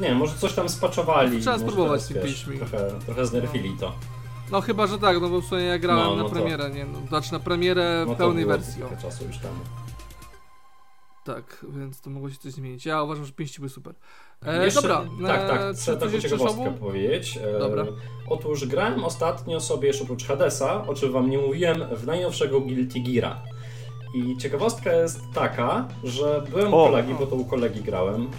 Nie, może coś tam spaczowali. Trzeba spróbować z tymi pięśćmi. Trochę, trochę znerfili to. No chyba, że tak, no bo w sumie ja grałem no, no na premierę, to... nie? No, znaczy na premierę no pełnej wersji. czasu już temu. Tak, więc to mogło się coś zmienić. Ja uważam, że pięści były super. E, jeszcze, dobra. Tak, tak, e, chcę taką ciekawostkę powiedzieć. E, dobra. Otóż grałem ostatnio sobie jeszcze oprócz Hadesa, o czym wam nie mówiłem, w najnowszego Guilty Geara. I ciekawostka jest taka, że byłem o, u kolegi, bo to u kolegi grałem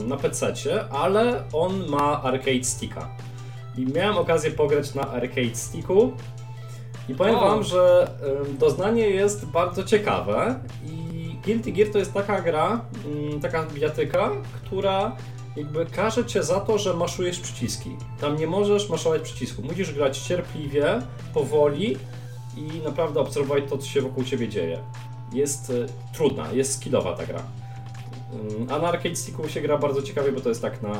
e, na PC, ale on ma arcade sticka. I miałem okazję pograć na arcade sticku. I powiem o. wam, że e, doznanie jest bardzo ciekawe i Guilty Gear to jest taka gra, mm, taka bijatyka, która jakby każe cię za to, że maszujesz przyciski. Tam nie możesz maszować przycisku. Musisz grać cierpliwie, powoli i naprawdę obserwować to, co się wokół ciebie dzieje. Jest y, trudna, jest skillowa ta gra. Mm, a na arcade sticku się gra bardzo ciekawie, bo to jest tak na,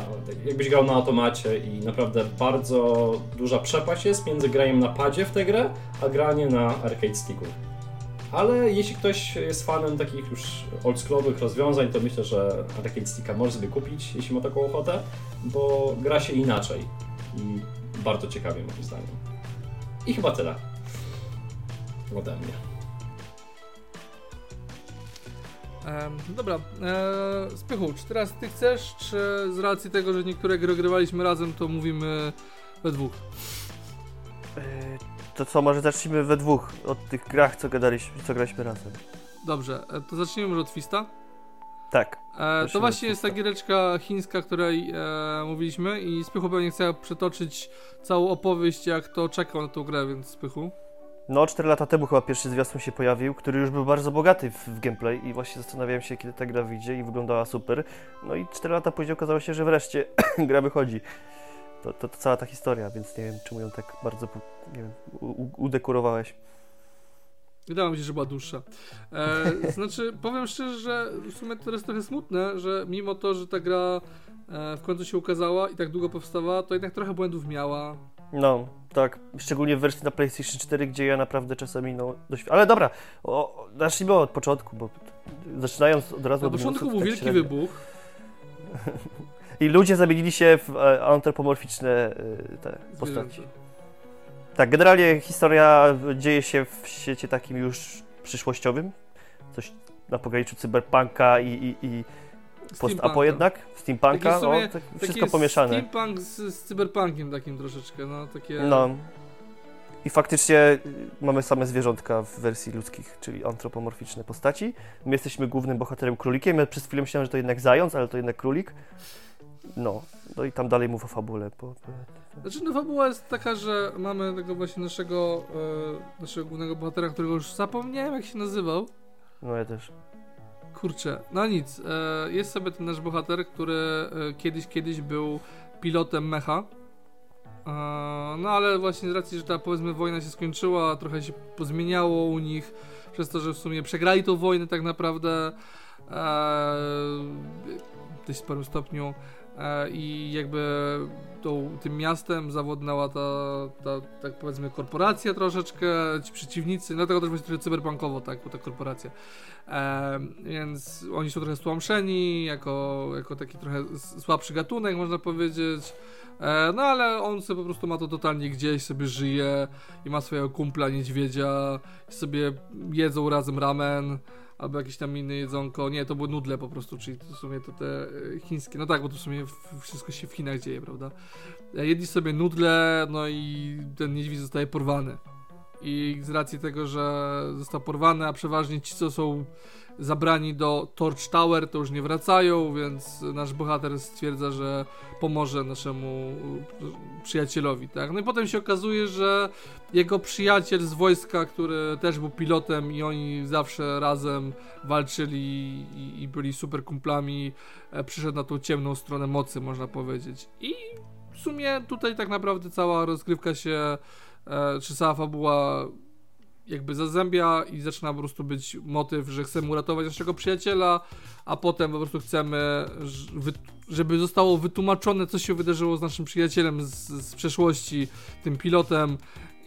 jakbyś grał na automacie i naprawdę bardzo duża przepaść jest między graniem na padzie w tę grę, a granie na arcade sticku. Ale jeśli ktoś jest fanem takich już oldschoolowych rozwiązań, to myślę, że Arcade Sticka może sobie kupić, jeśli ma taką ochotę, bo gra się inaczej i bardzo ciekawie moim zdaniem. I chyba tyle ode mnie. Um, dobra, eee, Spychu, czy teraz ty chcesz, czy z racji tego, że niektóre gry grywaliśmy razem, to mówimy we dwóch? Eee, to co, może zacznijmy we dwóch od tych grach, co gadaliśmy, co graliśmy razem. Dobrze, e, to zacznijmy może od Fista? Tak. E, to właśnie jest ta giereczka chińska, której e, mówiliśmy i Spychu pewnie chce przetoczyć całą opowieść, jak to czekał na tą grę, więc Spychu. No, 4 lata temu chyba pierwszy zwiastun się pojawił, który już był bardzo bogaty w, w, gameplay i właśnie zastanawiałem się, kiedy ta gra wyjdzie i wyglądała super. No i 4 lata później okazało się, że wreszcie gra wychodzi to, to, to, cała ta historia, więc nie wiem, czemu ją tak bardzo nie wiem, udekorowałeś. Wydawało mi się, że była dłuższa. E, znaczy, powiem szczerze, że w sumie to jest trochę smutne, że mimo to, że ta gra e, w końcu się ukazała i tak długo powstawała, to jednak trochę błędów miała. No, tak. Szczególnie w wersji na PlayStation 4, gdzie ja naprawdę czasami, no, dość... Ale dobra, o, zacznijmy od początku, bo zaczynając od razu... Na początku był tak wielki średnio. wybuch. I ludzie zamienili się w e, antropomorficzne e, te postaci. Tak, generalnie historia dzieje się w świecie takim już przyszłościowym. Coś na pograniczu cyberpunka i, i, i post-apo jednak. Steampunka, no, tak wszystko pomieszane. Steampunk z, z cyberpunkiem takim troszeczkę, no takie... No. I faktycznie y, mamy same zwierzątka w wersji ludzkich, czyli antropomorficzne postaci. My jesteśmy głównym bohaterem królikiem. Ja przez chwilę myślałem, że to jednak zając, ale to jednak królik. No, no i tam dalej mów o fabule. Bo... Znaczy, no fabuła jest taka, że mamy tego właśnie naszego, e, naszego głównego bohatera, którego już zapomniałem jak się nazywał. No ja też. Kurczę, no nic. E, jest sobie ten nasz bohater, który e, kiedyś, kiedyś był pilotem mecha. No ale właśnie z racji, że ta powiedzmy wojna się skończyła, trochę się pozmieniało u nich, przez to, że w sumie przegrali tą wojnę tak naprawdę w dość sporym stopniu i jakby tą, tym miastem zawodnęła ta, ta, tak powiedzmy, korporacja troszeczkę, ci przeciwnicy, dlatego też właśnie trochę cyberbankowo, tak, bo ta korporacja. E, więc oni są trochę stłamszeni, jako, jako taki trochę słabszy gatunek, można powiedzieć. E, no ale on sobie po prostu ma to totalnie gdzieś, sobie żyje i ma swojego kumpla niedźwiedzia sobie jedzą razem ramen albo jakieś tam inne jedzonko. Nie, to były nudle po prostu, czyli to w sumie to te e, chińskie. No tak, bo to w sumie wszystko się w Chinach dzieje, prawda? E, jedli sobie nudle, no i ten niedźwiedź zostaje porwany. I z racji tego, że został porwany, a przeważnie ci, co są zabrani do Torch Tower, to już nie wracają, więc nasz bohater stwierdza, że pomoże naszemu przyjacielowi, tak? No i potem się okazuje, że jego przyjaciel z wojska, który też był pilotem i oni zawsze razem walczyli i, i byli super kumplami, e, przyszedł na tą ciemną stronę mocy, można powiedzieć. I w sumie tutaj tak naprawdę cała rozgrywka się, e, czy cała fabuła jakby zazębia i zaczyna po prostu być motyw, że chcemy uratować naszego przyjaciela, a potem po prostu chcemy, żeby zostało wytłumaczone, co się wydarzyło z naszym przyjacielem z, z przeszłości, tym pilotem.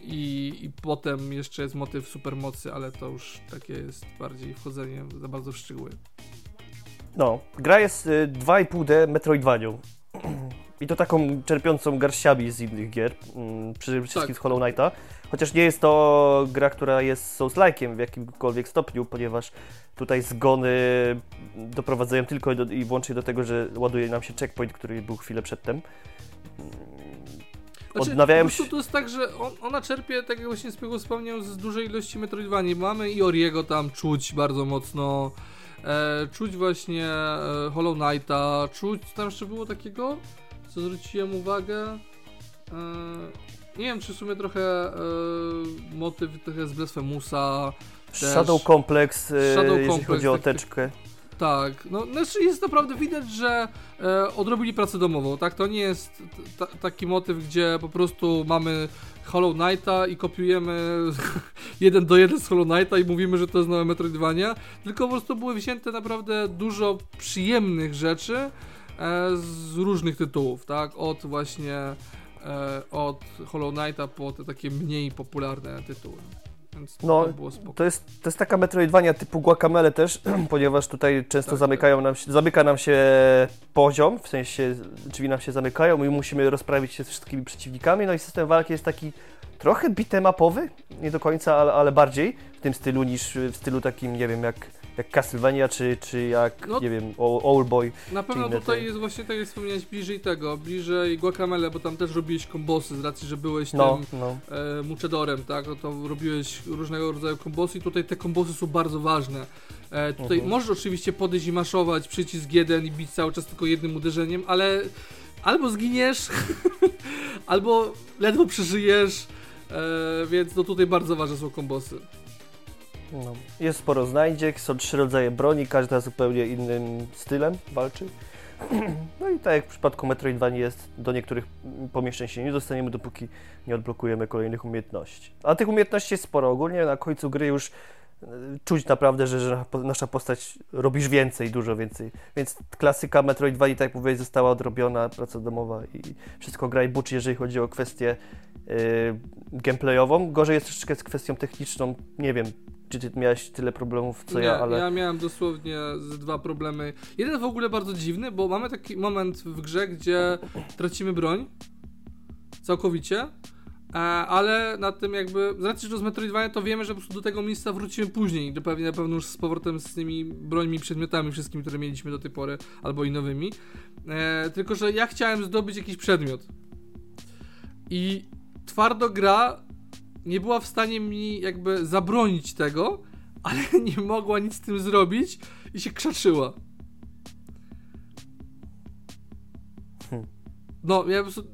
I, I potem jeszcze jest motyw supermocy, ale to już takie jest bardziej wchodzenie za bardzo w szczegóły. No, gra jest 2,5D Metroidvanią. I to taką czerpiącą garściami z innych gier, mm, przede wszystkim tak. z Hollow Knighta. Chociaż nie jest to gra, która jest Souls-like'iem w jakimkolwiek stopniu, ponieważ tutaj zgony doprowadzają tylko do, i wyłącznie do tego, że ładuje nam się checkpoint, który był chwilę przedtem. Znaczy, Odnawiają się... to jest tak, że on, ona czerpie, tak jak właśnie Spiegel wspomniał, z dużej ilości Metroidvanii. Mamy i Oriego tam czuć bardzo mocno, e, czuć właśnie e, Hollow Knighta, czuć, tam jeszcze było takiego, co zwróciłem uwagę, e, nie wiem, czy w sumie trochę e, motyw trochę z Blasphemousa. Shadow Complex, e, Shadow jeśli Complex, chodzi o tak, teczkę. Tak, no znaczy jest naprawdę widać, że e, odrobili pracę domową, tak? To nie jest taki motyw, gdzie po prostu mamy Hollow Knighta i kopiujemy jeden do jeden z Hollow Knighta i mówimy, że to jest nowe Metroidvania, tylko po prostu były wzięte naprawdę dużo przyjemnych rzeczy z różnych tytułów, tak? Od właśnie e, od Hollow Knighta po te takie mniej popularne tytuły. Więc no, to, było to, jest, to jest taka Metroidvania typu Guacamele też, ponieważ tutaj często tak, zamykają tak. nam się, zamyka nam się poziom, w sensie drzwi nam się zamykają i musimy rozprawić się z wszystkimi przeciwnikami, no i system walki jest taki trochę bitemapowy, nie do końca, ale, ale bardziej w tym stylu niż w stylu takim, nie wiem, jak jak Castlevania, czy, czy jak, no, nie wiem, Boy. Na pewno tutaj te... jest właśnie, tak jak wspomniałeś, bliżej tego, bliżej Guacamele, bo tam też robiłeś kombosy z racji, że byłeś no, tym no. E, muchedorem, tak? No to robiłeś różnego rodzaju kombosy i tutaj te kombosy są bardzo ważne. E, tutaj mhm. możesz oczywiście podejść i maszować przycisk 1 i bić cały czas tylko jednym uderzeniem, ale albo zginiesz, albo ledwo przeżyjesz, e, więc no tutaj bardzo ważne są kombosy. No. Jest sporo znajdziek, są trzy rodzaje broni, każda zupełnie innym stylem walczy. No i tak jak w przypadku Metroidvanii jest, do niektórych pomieszczeń się nie dostaniemy, dopóki nie odblokujemy kolejnych umiejętności. A tych umiejętności jest sporo. Ogólnie na końcu gry już e, czuć naprawdę, że, że nasza postać robisz więcej, dużo więcej. Więc klasyka Metroidvanii, tak jak mówiłeś, została odrobiona, praca domowa i wszystko gra i buczy, jeżeli chodzi o kwestię yy, gameplayową. Gorzej jest troszeczkę z kwestią techniczną, nie wiem, czy ty miałeś tyle problemów co nie, ja, ale... ja miałem dosłownie dwa problemy. Jeden w ogóle bardzo dziwny, bo mamy taki moment w grze, gdzie tracimy broń całkowicie, e, ale na tym jakby, z racji, że to z Metroidvania, to wiemy, że po prostu do tego miejsca wrócimy później, do pewnie, na pewno już z powrotem z tymi brońmi, przedmiotami wszystkimi, które mieliśmy do tej pory, albo i nowymi. E, tylko, że ja chciałem zdobyć jakiś przedmiot. I twardo gra nie była w stanie mi jakby zabronić tego, ale nie mogła nic z tym zrobić i się krzaczyła. Hmm. No, ja po prostu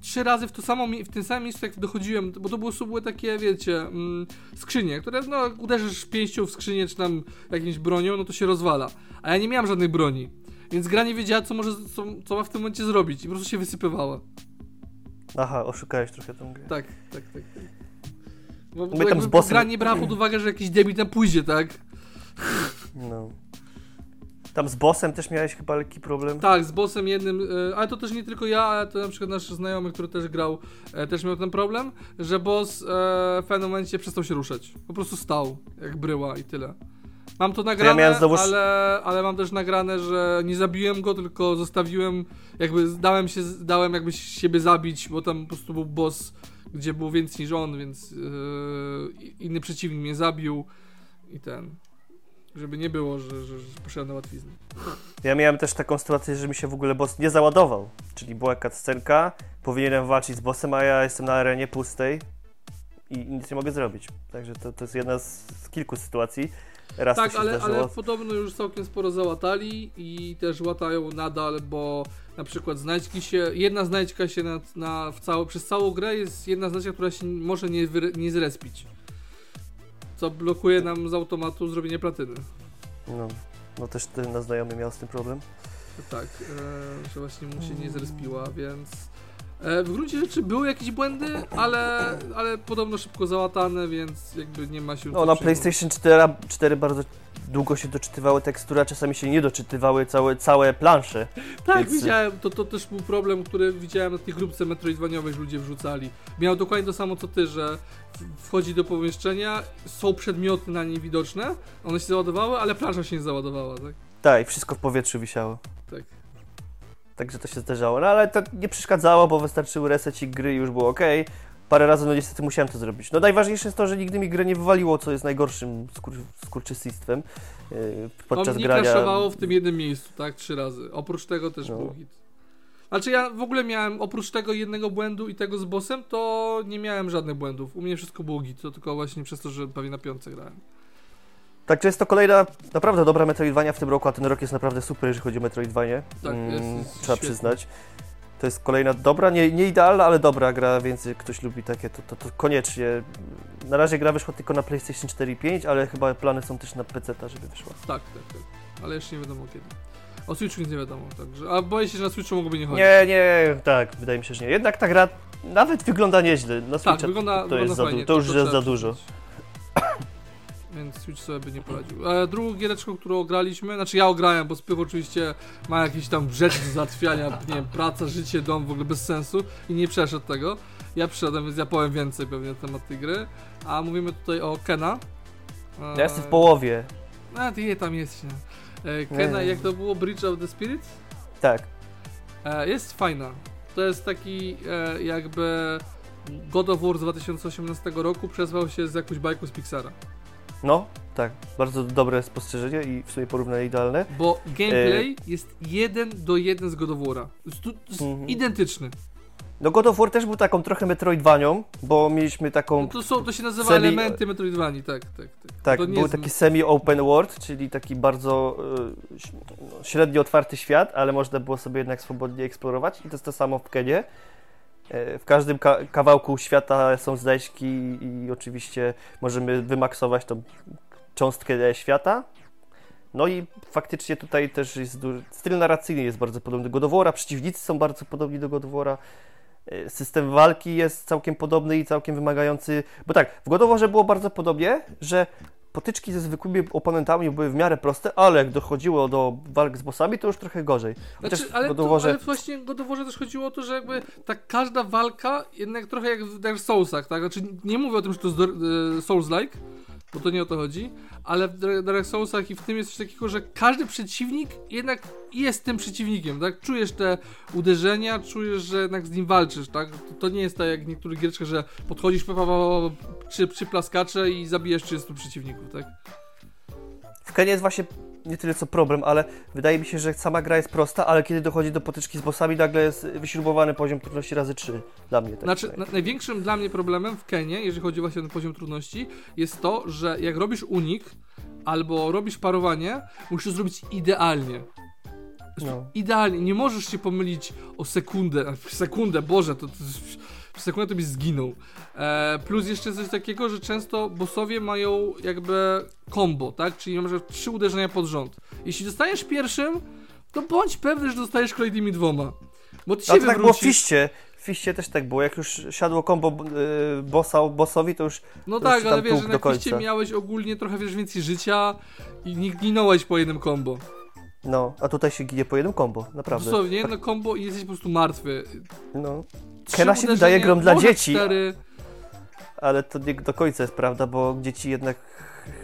trzy razy w to samo, w tym samym miejscu jak dochodziłem, bo to było, były takie, wiecie, mm, skrzynie, które no, uderzysz pięścią w skrzynię czy tam jakimś bronią, no to się rozwala. A ja nie miałem żadnej broni. Więc gra nie wiedziała, co może, co, co ma w tym momencie zrobić i po prostu się wysypywała. Aha, oszukałeś trochę tą grę. Tak, tak, tak. tak. Bo, My tam z bossem- gra nie brała pod uwagę, że jakiś debil tam pójdzie, tak? No. Tam z bossem też miałeś chyba lekki problem. Tak, z bossem jednym, e, ale to też nie tylko ja, ale to na przykład nasz znajomy, który też grał, e, też miał ten problem, że boss e, w pewnym momencie przestał się ruszać. Po prostu stał, jak bryła i tyle. Mam to nagrane, miałem znowu- ale, ale mam też nagrane, że nie zabiłem go, tylko zostawiłem, jakby dałem się, dałem jakby siebie zabić, bo tam po prostu był boss, gdzie było więcej niż on, więc e, inny przeciwnik mnie zabił i ten. Żeby nie było, że, że, że poszedłem na łatwiznę. Ja miałem też taką sytuację, że mi się w ogóle boss nie załadował. Czyli była cutscenka, powinienem walczyć z bossem, a ja jestem na arenie pustej i nic nie mogę zrobić. Także to, to jest jedna z kilku sytuacji. Raz Tak, ale, zdarzyło. ale podobno już całkiem sporo załatali i też łatają nadal, bo na przykład znajdźki się, jedna znajdźka się na, na, w całą, przez całą grę jest jedna znajdźka, która się może nie, wyre, nie zrespić. Co blokuje nam z automatu zrobienie platyny. No, no też ten nasz znajomy miał z tym problem. Tak, e, że właśnie mu się nie zrespiła, więc w gruncie rzeczy były jakieś błędy, ale, ale podobno szybko załatane, więc jakby nie ma się No na. PlayStation 4, 4 bardzo długo się doczytywały tekstury, a czasami się nie doczytywały całe, całe plansze. Tak, Więc- widziałem, to, to też był problem, który widziałem na tej grupce metroidwaniowej, że ludzie wrzucali. Miał dokładnie to samo co ty, że wchodzi do pomieszczenia, są przedmioty na niej widoczne, one się załadowały, ale plansza się nie załadowała, tak? Tak, i wszystko w powietrzu wisiało. Tak. Także to się zdarzało. No ale to nie przeszkadzało, bo wystarczył gry i już było ok. Parę razy, no niestety musiałem to zrobić. No najważniejsze jest to, że nigdy mi grę nie wywaliło, co jest najgorszym skur skurczysystwem yy, podczas On nie grania. w tym jednym miejscu, tak? Trzy razy. Oprócz tego też No. był hit. Znaczy ja w ogóle miałem, oprócz tego jednego błędu i tego z bossem, to nie miałem żadnych błędów. U mnie wszystko było git, to tylko właśnie przez to, że pewnie na piątce grałem. Także jest to kolejna naprawdę dobra Metroidvania w tym roku, a ten rok jest naprawdę super, jeżeli chodzi o Metroidvanie. Tak, Mm, jest- jest trzeba świetny. przyznać. To jest kolejna dobra, nie, nie idealna, ale dobra gra, więc jak ktoś lubi takie, to, to, to koniecznie. Na razie gra wyszła tylko na PlayStation 4 i 5, ale chyba plany są też na PC, żeby wyszła. Tak, tak, tak. Ale jeszcze nie wiadomo kiedy. O Switchu nic nie wiadomo, także. A boję się, że na Switchu mogłoby nie chodzić. Nie, nie, tak, wydaje mi się, że nie. Jednak ta gra nawet wygląda nieźle. Na tak, Switcha wygląda, to, to wygląda jest fajnie. To już jest trzeba za dużo. Więc Switch sobie by nie poradził. E, drugą giereczką, którą ograliśmy, znaczy ja ograłem, bo Spych oczywiście ma jakieś tam rzeczy do załatwiania, nie wiem, praca, życie, dom, w ogóle bez sensu i nie przeszedł tego. Ja przyszedłem, więc ja powiem więcej pewnie na temat tej gry. A mówimy tutaj o Kena. E, Ja jestem w połowie. A, ty je tam jest. nie? E, Kena, jak to było? Bridge of the Spirit? Tak. E, jest fajna. To jest taki e, jakby God of War z 2018 roku przezwał się z jakąś bajką z Pixara. No, tak. Bardzo dobre spostrzeżenie i w sumie porównanie idealne. Bo gameplay jest jeden do jeden z God of War'a. Mhm. identyczny. No God of War też był taką trochę Metroidvanią, bo mieliśmy taką No to, są, to się nazywa Semi- elementy Metroidvanii, tak, tak, tak. Tak, to był taki semi-open world, czyli taki bardzo no, średnio otwarty świat, ale można było sobie jednak swobodnie eksplorować i to jest to samo w Kenie. E, W każdym ka- kawałku świata są znajdźki i oczywiście możemy wymaksować tą cząstkę świata. No i faktycznie tutaj też jest. Styl narracyjny jest bardzo podobny do God of War'a, przeciwnicy są bardzo podobni do God of War'a. E, System walki jest całkiem podobny i całkiem wymagający. Bo tak, w God of Warze było bardzo podobnie, że potyczki ze zwykłymi oponentami były w miarę proste, ale jak dochodziło do walk z bossami, to już trochę gorzej. Chociaż Znaczy, ale, God to, ale właśnie w God of Warze też chodziło o to, że jakby ta każda walka, jednak trochę jak w Dark Soulsach, tak? Znaczy nie mówię o tym, że to jest e, Souls-like, bo to nie o to chodzi, ale w Dar- Dark Soulsach i w tym jest coś takiego, że każdy przeciwnik jednak jest tym przeciwnikiem, tak? Czujesz te uderzenia, czujesz, że jednak z nim walczysz, tak? To, to nie jest tak jak w niektórych gierczkach, że podchodzisz, pa, pa, pa, przy, przy plaskacze i zabijesz 30 przeciwników, tak? W Kenie jest właśnie nie tyle co problem, ale wydaje mi się, że sama gra jest prosta, ale kiedy dochodzi do potyczki z bossami, nagle jest wyśrubowany poziom trudności razy 3 dla mnie. Tak Znaczy, na, największym dla mnie problemem w Kenie, jeżeli chodzi właśnie o ten poziom trudności, jest to, że jak robisz unik albo robisz parowanie, musisz zrobić idealnie. No. Idealnie, nie możesz się pomylić o sekundę, sekundę, Boże, to, to w sekundę to byś zginął. E, plus jeszcze coś takiego, że często bossowie mają jakby combo, tak? Czyli przykład trzy uderzenia pod rząd. Jeśli dostajesz pierwszym, to bądź pewny, że dostajesz kolejnymi dwoma. Bo ty się to tak było w. Fiście. Fiście też tak było, jak już siadło combo y, bossa, bossowi, to już No to tak, już ale wiesz, że na. Fiście miałeś ogólnie trochę wiesz, więcej życia i nie ginąłeś po jednym combo. No, a tutaj się ginie po jednym combo, naprawdę. Dosłownie, jedno combo i jesteś po prostu martwy. No, Trzy Kena się wydaje grą dla dzieci. Cztery. ale to nie do końca jest prawda, bo dzieci jednak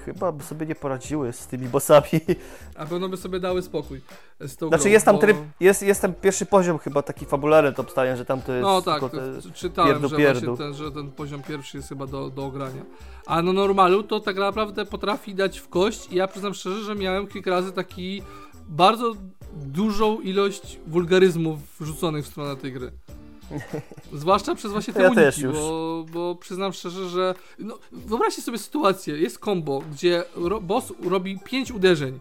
chyba by sobie nie poradziły z tymi bossami. A pewno by sobie dały spokój z tą Znaczy grą, jest tam bo... tryb, jest, jest tam pierwszy poziom chyba taki fabularny, to obstawiam, że tam to jest No tak, te... czytałem, pierdu, że, pierdu. Ten, że ten poziom pierwszy jest chyba do, do ogrania. A no normalu to tak naprawdę potrafi dać w kość i ja przyznam szczerze, że miałem kilka razy taki bardzo dużą ilość wulgaryzmów wrzuconych w stronę tej gry. Zwłaszcza przez właśnie te Ja uniki, też już. Bo, bo przyznam szczerze, że no, wyobraźcie sobie sytuację, jest combo, gdzie ro, boss robi 5 uderzeń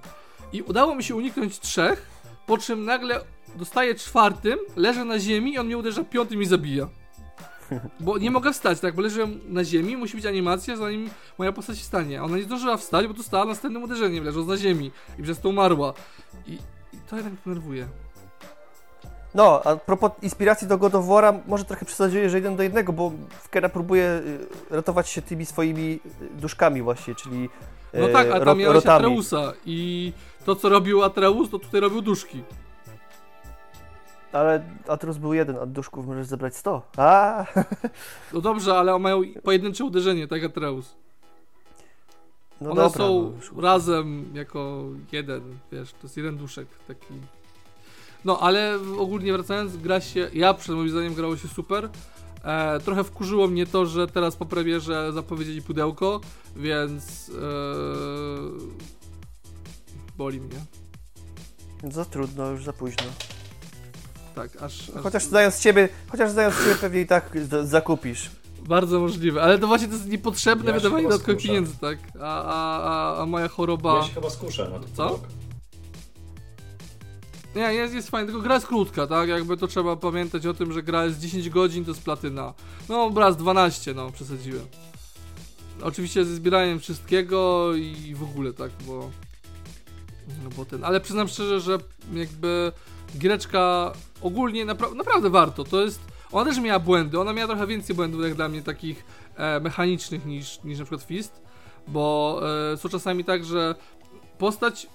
i udało mi się uniknąć trzech, po czym nagle dostaję czwartym, leżę na ziemi i on mnie uderza piątym i zabija. Bo nie mogę wstać, tak? Bo leżałem na ziemi, musi być animacja, zanim moja postać stanie. A ona nie zdążyła wstać, bo dostała następnym uderzeniem, leżąc na ziemi i przez to umarła. I, i to jednak denerwuje. No, a propos inspiracji do God of War'a, może trochę przesadziłem, że jeden do jednego, bo Kena próbuje y, ratować się tymi swoimi y, duszkami właśnie, czyli No tak, a ro- tam miałeś rotami. Atreusa i to co robił Atreus, to tutaj robił duszki. Ale Atreus był jeden, a duszków możesz zebrać 100. A, No dobrze, ale mają pojedyncze uderzenie, tak Atreus. no One dobra, są no razem jako jeden, wiesz, to jest jeden duszek taki. No, ale ogólnie wracając, gra się, ja przed moim zdaniem grało się super. E, trochę wkurzyło mnie to, że teraz po premierze zapowiedzieli pudełko, więc e, boli mnie. Za trudno, już za późno. Tak, aż, aż Chociaż znając ciebie, chociaż znając ciebie pewnie i tak z- zakupisz. bardzo możliwe, ale to właśnie to jest niepotrzebne Ja wydawanie dodatkowych pieniędzy, tak? A, a, a, a moja choroba... Ja się chyba skuszę na to. Co? Nie, jest, jest fajnie, tylko gra jest krótka, tak? Jakby to trzeba pamiętać o tym, że gra jest 10 godzin, to jest platyna. No, raz 12, no, przesadziłem. Oczywiście ze zbieraniem wszystkiego i w ogóle, tak, bo... No bo ten, ale przyznam szczerze, że jakby giereczka ogólnie napra naprawdę warto, to jest... Ona też miała błędy, ona miała trochę więcej błędów jak dla mnie takich e, mechanicznych niż, niż na przykład Fist, bo e, są czasami tak, że postać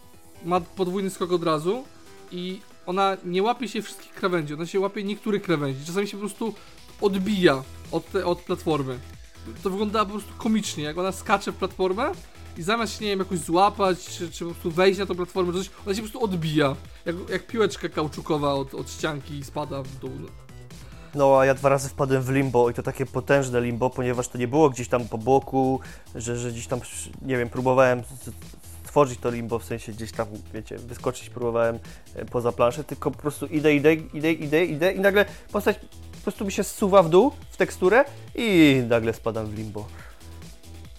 ma podwójny skok od razu i ona nie łapie się wszystkich krawędzi, ona się łapie niektórych krawędzi. Czasami się po prostu odbija od, te, od platformy. To wygląda po prostu komicznie, jak ona skacze w platformę i zamiast się, nie wiem, jakoś złapać, czy, czy po prostu wejść na tą platformę, coś, ona się po prostu odbija. Jak, jak piłeczka kauczukowa od, od ścianki i spada w dół. No, a ja dwa razy wpadłem w limbo i to takie potężne limbo, ponieważ to nie było gdzieś tam po boku, że, że gdzieś tam, nie wiem, próbowałem stworzyć to limbo, w sensie gdzieś tam, wiecie, wyskoczyć próbowałem e, poza planszę, tylko po prostu idę, idę, idę, idę, idę i nagle postać po prostu mi się zsuwa w dół, w teksturę i nagle spadam w limbo.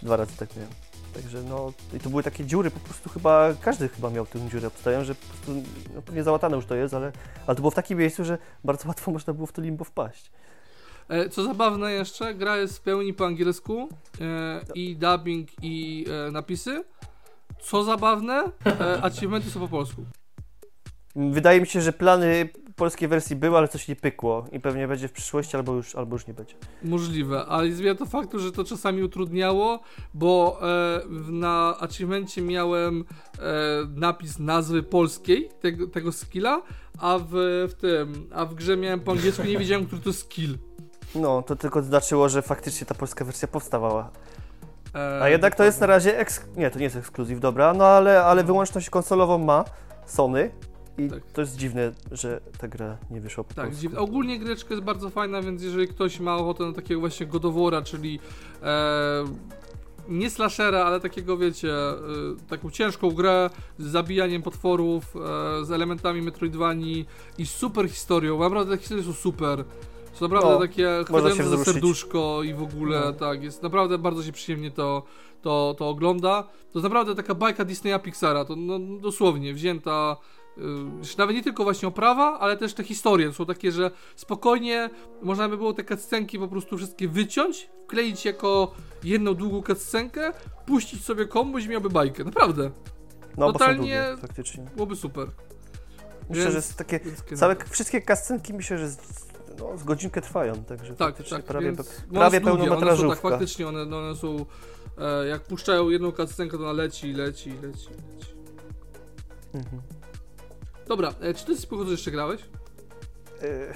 Dwa razy tak miałem. Także no, i to były takie dziury, po prostu chyba, każdy chyba miał tę dziurę, obstawiam, że po prostu, no pewnie załatane już to jest, ale, ale to było w takim miejscu, że bardzo łatwo można było w to limbo wpaść. E, Co zabawne jeszcze, gra jest w pełni po angielsku e, i dubbing i e, napisy. Co zabawne, e, achievementy są po polsku. Wydaje mi się, że plany polskiej wersji były, ale coś nie pykło i pewnie będzie w przyszłości albo już, albo już nie będzie. Możliwe, ale nie zmienia to faktu, że to czasami utrudniało, bo e, na achievemencie miałem e, napis nazwy polskiej tego, tego skilla, a w, w tym, a w grze miałem po angielsku nie wiedziałem, który to skill. No, to tylko znaczyło, że faktycznie ta polska wersja powstawała. E, A jednak to jest na razie eks... Nie, to nie jest ekskluzyw, dobra, no ale, ale wyłączność konsolową ma Sony i Tak. to jest dziwne, że ta gra nie wyszła po Tak, polsku. dziwne. ogólnie greczka jest bardzo fajna, więc jeżeli ktoś ma ochotę na takiego właśnie godowora, czyli e, nie slashera, ale takiego wiecie, e, taką ciężką grę z zabijaniem potworów, e, z elementami Metroidvanii i super historią, naprawdę te historie są super. Są naprawdę No, takie chwytające za serduszko i w ogóle, No. tak, jest naprawdę bardzo się przyjemnie to, to, to ogląda. To jest naprawdę taka bajka Disneya Pixara, to no, dosłownie wzięta już nawet nie tylko właśnie oprawa, ale też te historie to są takie, że spokojnie można by było te cutscenki po prostu wszystkie wyciąć, wkleić jako jedną długą cutscenkę, puścić sobie komuś i miałby bajkę. Naprawdę, No, bo totalnie- są długie, faktycznie. byłoby super. Myślę, Więc- że jest takie... Całe, wszystkie kascenki myślę, że z, no, z godzinkę trwają, także tak, tak, prawie, prawie pełnometrażówka. One są, tak, faktycznie one, no, one są, e, jak puszczają jedną cutscenkę, to ona leci, leci, leci, leci. Mhm. Dobra, e, czy ty z pochodu jeszcze grałeś? E,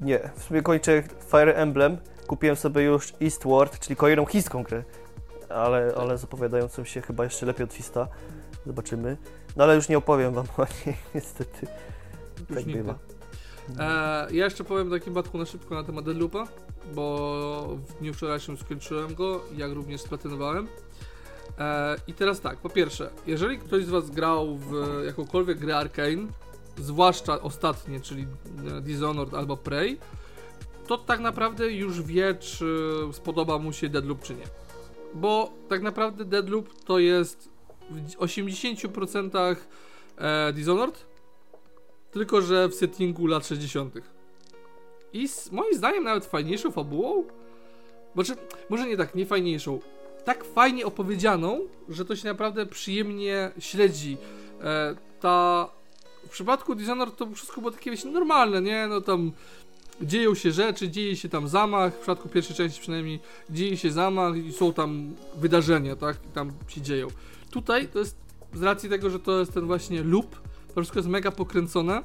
nie, w sumie kończę Fire Emblem, kupiłem sobie już Eastward, czyli kolejną chińską grę, ale, ale zapowiadającą się chyba jeszcze lepiej od Fista. Zobaczymy. No ale już nie opowiem wam o niej, niestety. Już tak nigdy. bywa. E, ja jeszcze powiem takim batku na szybko na temat Deadloopa, bo w dniu wczorajszym skończyłem go, jak również splatynowałem. E, I teraz tak, po pierwsze, jeżeli ktoś z Was grał w jakąkolwiek grę Arkane, zwłaszcza ostatnie, czyli Dishonored albo Prey, to tak naprawdę już wie, czy spodoba mu się Deadloop, czy nie. Bo tak naprawdę Deadloop to jest w 80% e, Dishonored, tylko że w settingu lat 60. I z, moim zdaniem nawet fajniejszą fabułą. Znaczy, może nie tak, nie fajniejszą. Tak fajnie opowiedzianą, że to się naprawdę przyjemnie śledzi. E, ta. W przypadku Dishonored to wszystko było takie wiecie, normalne, nie? No tam dzieją się rzeczy, dzieje się tam zamach, w przypadku pierwszej części przynajmniej dzieje się zamach i są tam wydarzenia, tak? I tam się dzieją. Tutaj to jest z racji tego, że to jest ten właśnie loop, to wszystko jest mega pokręcone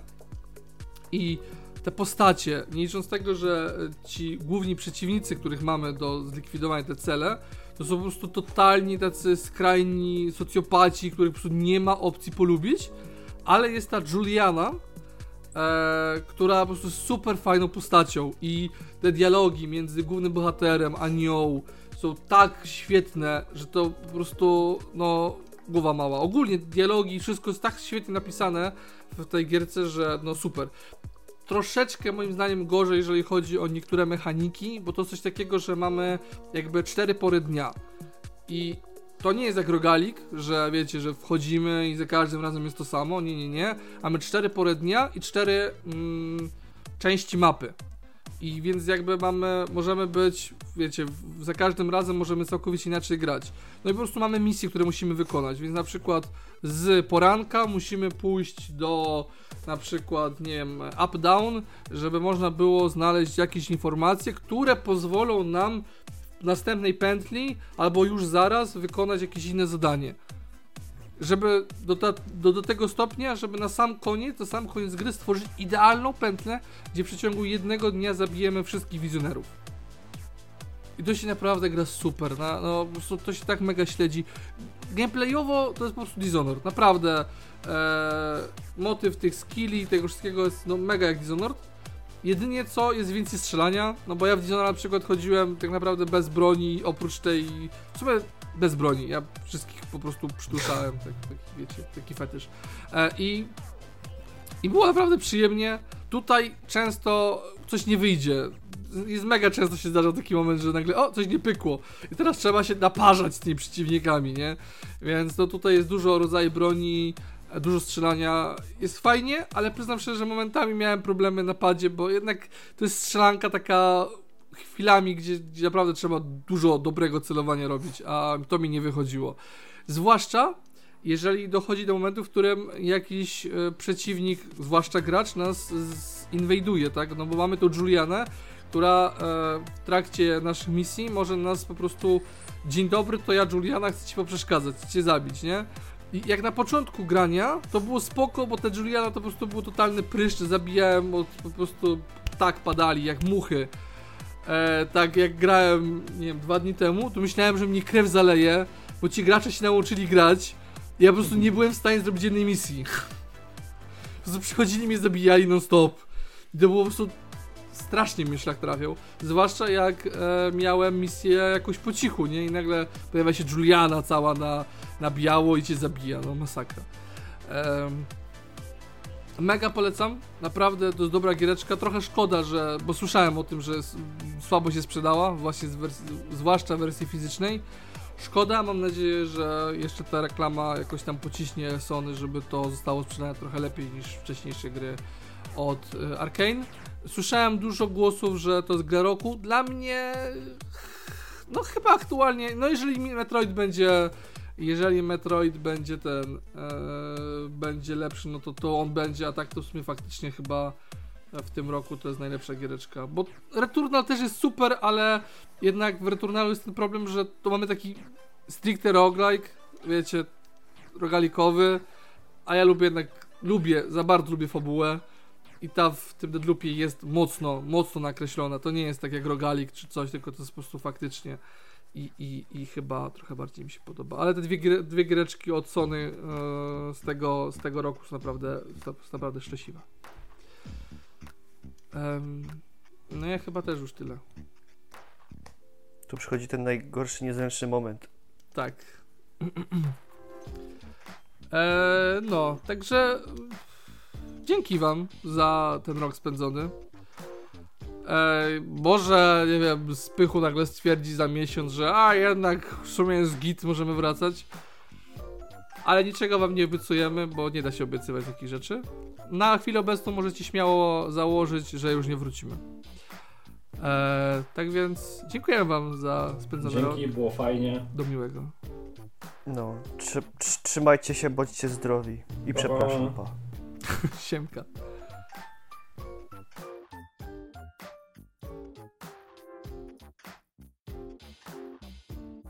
i te postacie, nie licząc tego, że ci główni przeciwnicy, których mamy do zlikwidowania te cele, to są po prostu totalnie tacy skrajni socjopaci, których po prostu nie ma opcji polubić, ale jest ta Juliana, e, która po prostu jest super fajną postacią i te dialogi między głównym bohaterem a nią są tak świetne, że to po prostu, no, głowa mała. Ogólnie dialogi, wszystko jest tak świetnie napisane w tej gierce, że no super. Troszeczkę moim zdaniem gorzej, jeżeli chodzi o niektóre mechaniki, bo to coś takiego, że mamy jakby cztery pory dnia. I to nie jest jak rogalik, że wiecie, że wchodzimy i za każdym razem jest to samo. Nie, nie, nie. Mamy cztery pory dnia i cztery mm, części mapy. I więc jakby mamy, możemy być, wiecie, za każdym razem możemy całkowicie inaczej grać. No i po prostu mamy misje, które musimy wykonać, więc na przykład z poranka musimy pójść do na przykład, nie wiem, up-down, żeby można było znaleźć jakieś informacje, które pozwolą nam w następnej pętli albo już zaraz wykonać jakieś inne zadanie żeby do, ta, do, do tego stopnia, żeby na sam koniec, na sam koniec gry stworzyć idealną pętlę, gdzie w przeciągu jednego dnia zabijemy wszystkich wizjonerów. I to się naprawdę gra super, na, no, to się tak mega śledzi. Gameplayowo to jest po prostu Dishonored, naprawdę. E, motyw tych skilli, tego wszystkiego jest no, mega jak Dishonored. Jedynie co jest więcej strzelania, no bo ja w Dishonored na przykład chodziłem tak naprawdę bez broni, oprócz tej. W sumie bez broni. Ja wszystkich po prostu przytuszałem, tak, taki, wiecie, taki fetysz. E, I, I było naprawdę przyjemnie. Tutaj często coś nie wyjdzie. Jest mega często się zdarza taki moment, że nagle o, coś nie pykło. I teraz trzeba się naparzać z tymi przeciwnikami, nie? Więc to tutaj jest dużo rodzaju broni, dużo strzelania. Jest fajnie, ale przyznam szczerze, że momentami miałem problemy na padzie, bo jednak to jest strzelanka taka chwilami, gdzie, gdzie naprawdę trzeba dużo dobrego celowania robić, a to mi nie wychodziło. Zwłaszcza jeżeli dochodzi do momentu, w którym jakiś e, przeciwnik, zwłaszcza gracz, nas inwajduje, tak? No bo mamy tu Julianę, która e, w trakcie naszych misji może nas po prostu dzień dobry, to ja Juliana chcę ci poprzeszkadzać, chcę cię zabić, nie? I jak na początku grania, to było spoko, bo ta Juliana to po prostu był totalny pryszcz, zabijałem, bo po prostu tak padali, jak muchy e, tak jak grałem, nie wiem, dwa dni temu, to myślałem, że mnie krew zaleje, bo ci gracze się nauczyli grać. Ja po prostu nie byłem w stanie zrobić jednej misji. Po prostu przychodzili mnie, zabijali non-stop. I to było po prostu strasznie mnie szlak trafiał. Zwłaszcza jak e, miałem misję jakoś po cichu, nie? I nagle pojawia się Juliana cała na, na biało i cię zabija. No masakra. Mega polecam, naprawdę to jest dobra giereczka. Trochę szkoda, że. bo słyszałem o tym, że słabo się sprzedała, właśnie wersji, zwłaszcza w wersji fizycznej. Szkoda, mam nadzieję, że jeszcze ta reklama jakoś tam pociśnie Sony, żeby to zostało sprzedane trochę lepiej niż wcześniejsze gry od y, Arkane. Słyszałem dużo głosów, że to jest gra roku. Dla mnie. No chyba aktualnie. No jeżeli Metroid będzie jeżeli Metroid będzie ten, e, będzie lepszy, no to to on będzie, a tak to w sumie faktycznie chyba w tym roku to jest najlepsza giereczka. Bo Returnal też jest super, ale jednak w Returnalu jest ten problem, że to mamy taki stricte roguelike, wiecie, rogalikowy, a ja lubię jednak, lubię, za bardzo lubię fabułę i ta w tym Deadloopie jest mocno, mocno nakreślona. To nie jest tak jak rogalik czy coś, tylko to jest po prostu faktycznie i, i, i chyba trochę bardziej mi się podoba. Ale te dwie, dwie giereczki od Sony e, z, tego, z tego roku są naprawdę, są naprawdę szczęśliwe. Um, no ja chyba też już tyle. Tu przychodzi ten najgorszy, niezręczny moment. Tak. e, no, także dzięki wam za ten rok spędzony. E, może, nie wiem, Spychu nagle stwierdzi za miesiąc, że a jednak w sumie jest git, możemy wracać. Ale niczego wam nie obiecujemy, bo nie da się obiecywać takich rzeczy. Na chwilę obecną możecie śmiało założyć, że już nie wrócimy. E, tak więc dziękuję wam za spędzony Dzięki, rok. Dzięki, było fajnie. Do miłego. No, trzy, trzymajcie się, bądźcie zdrowi. I Pa, przepraszam, pa. Siemka.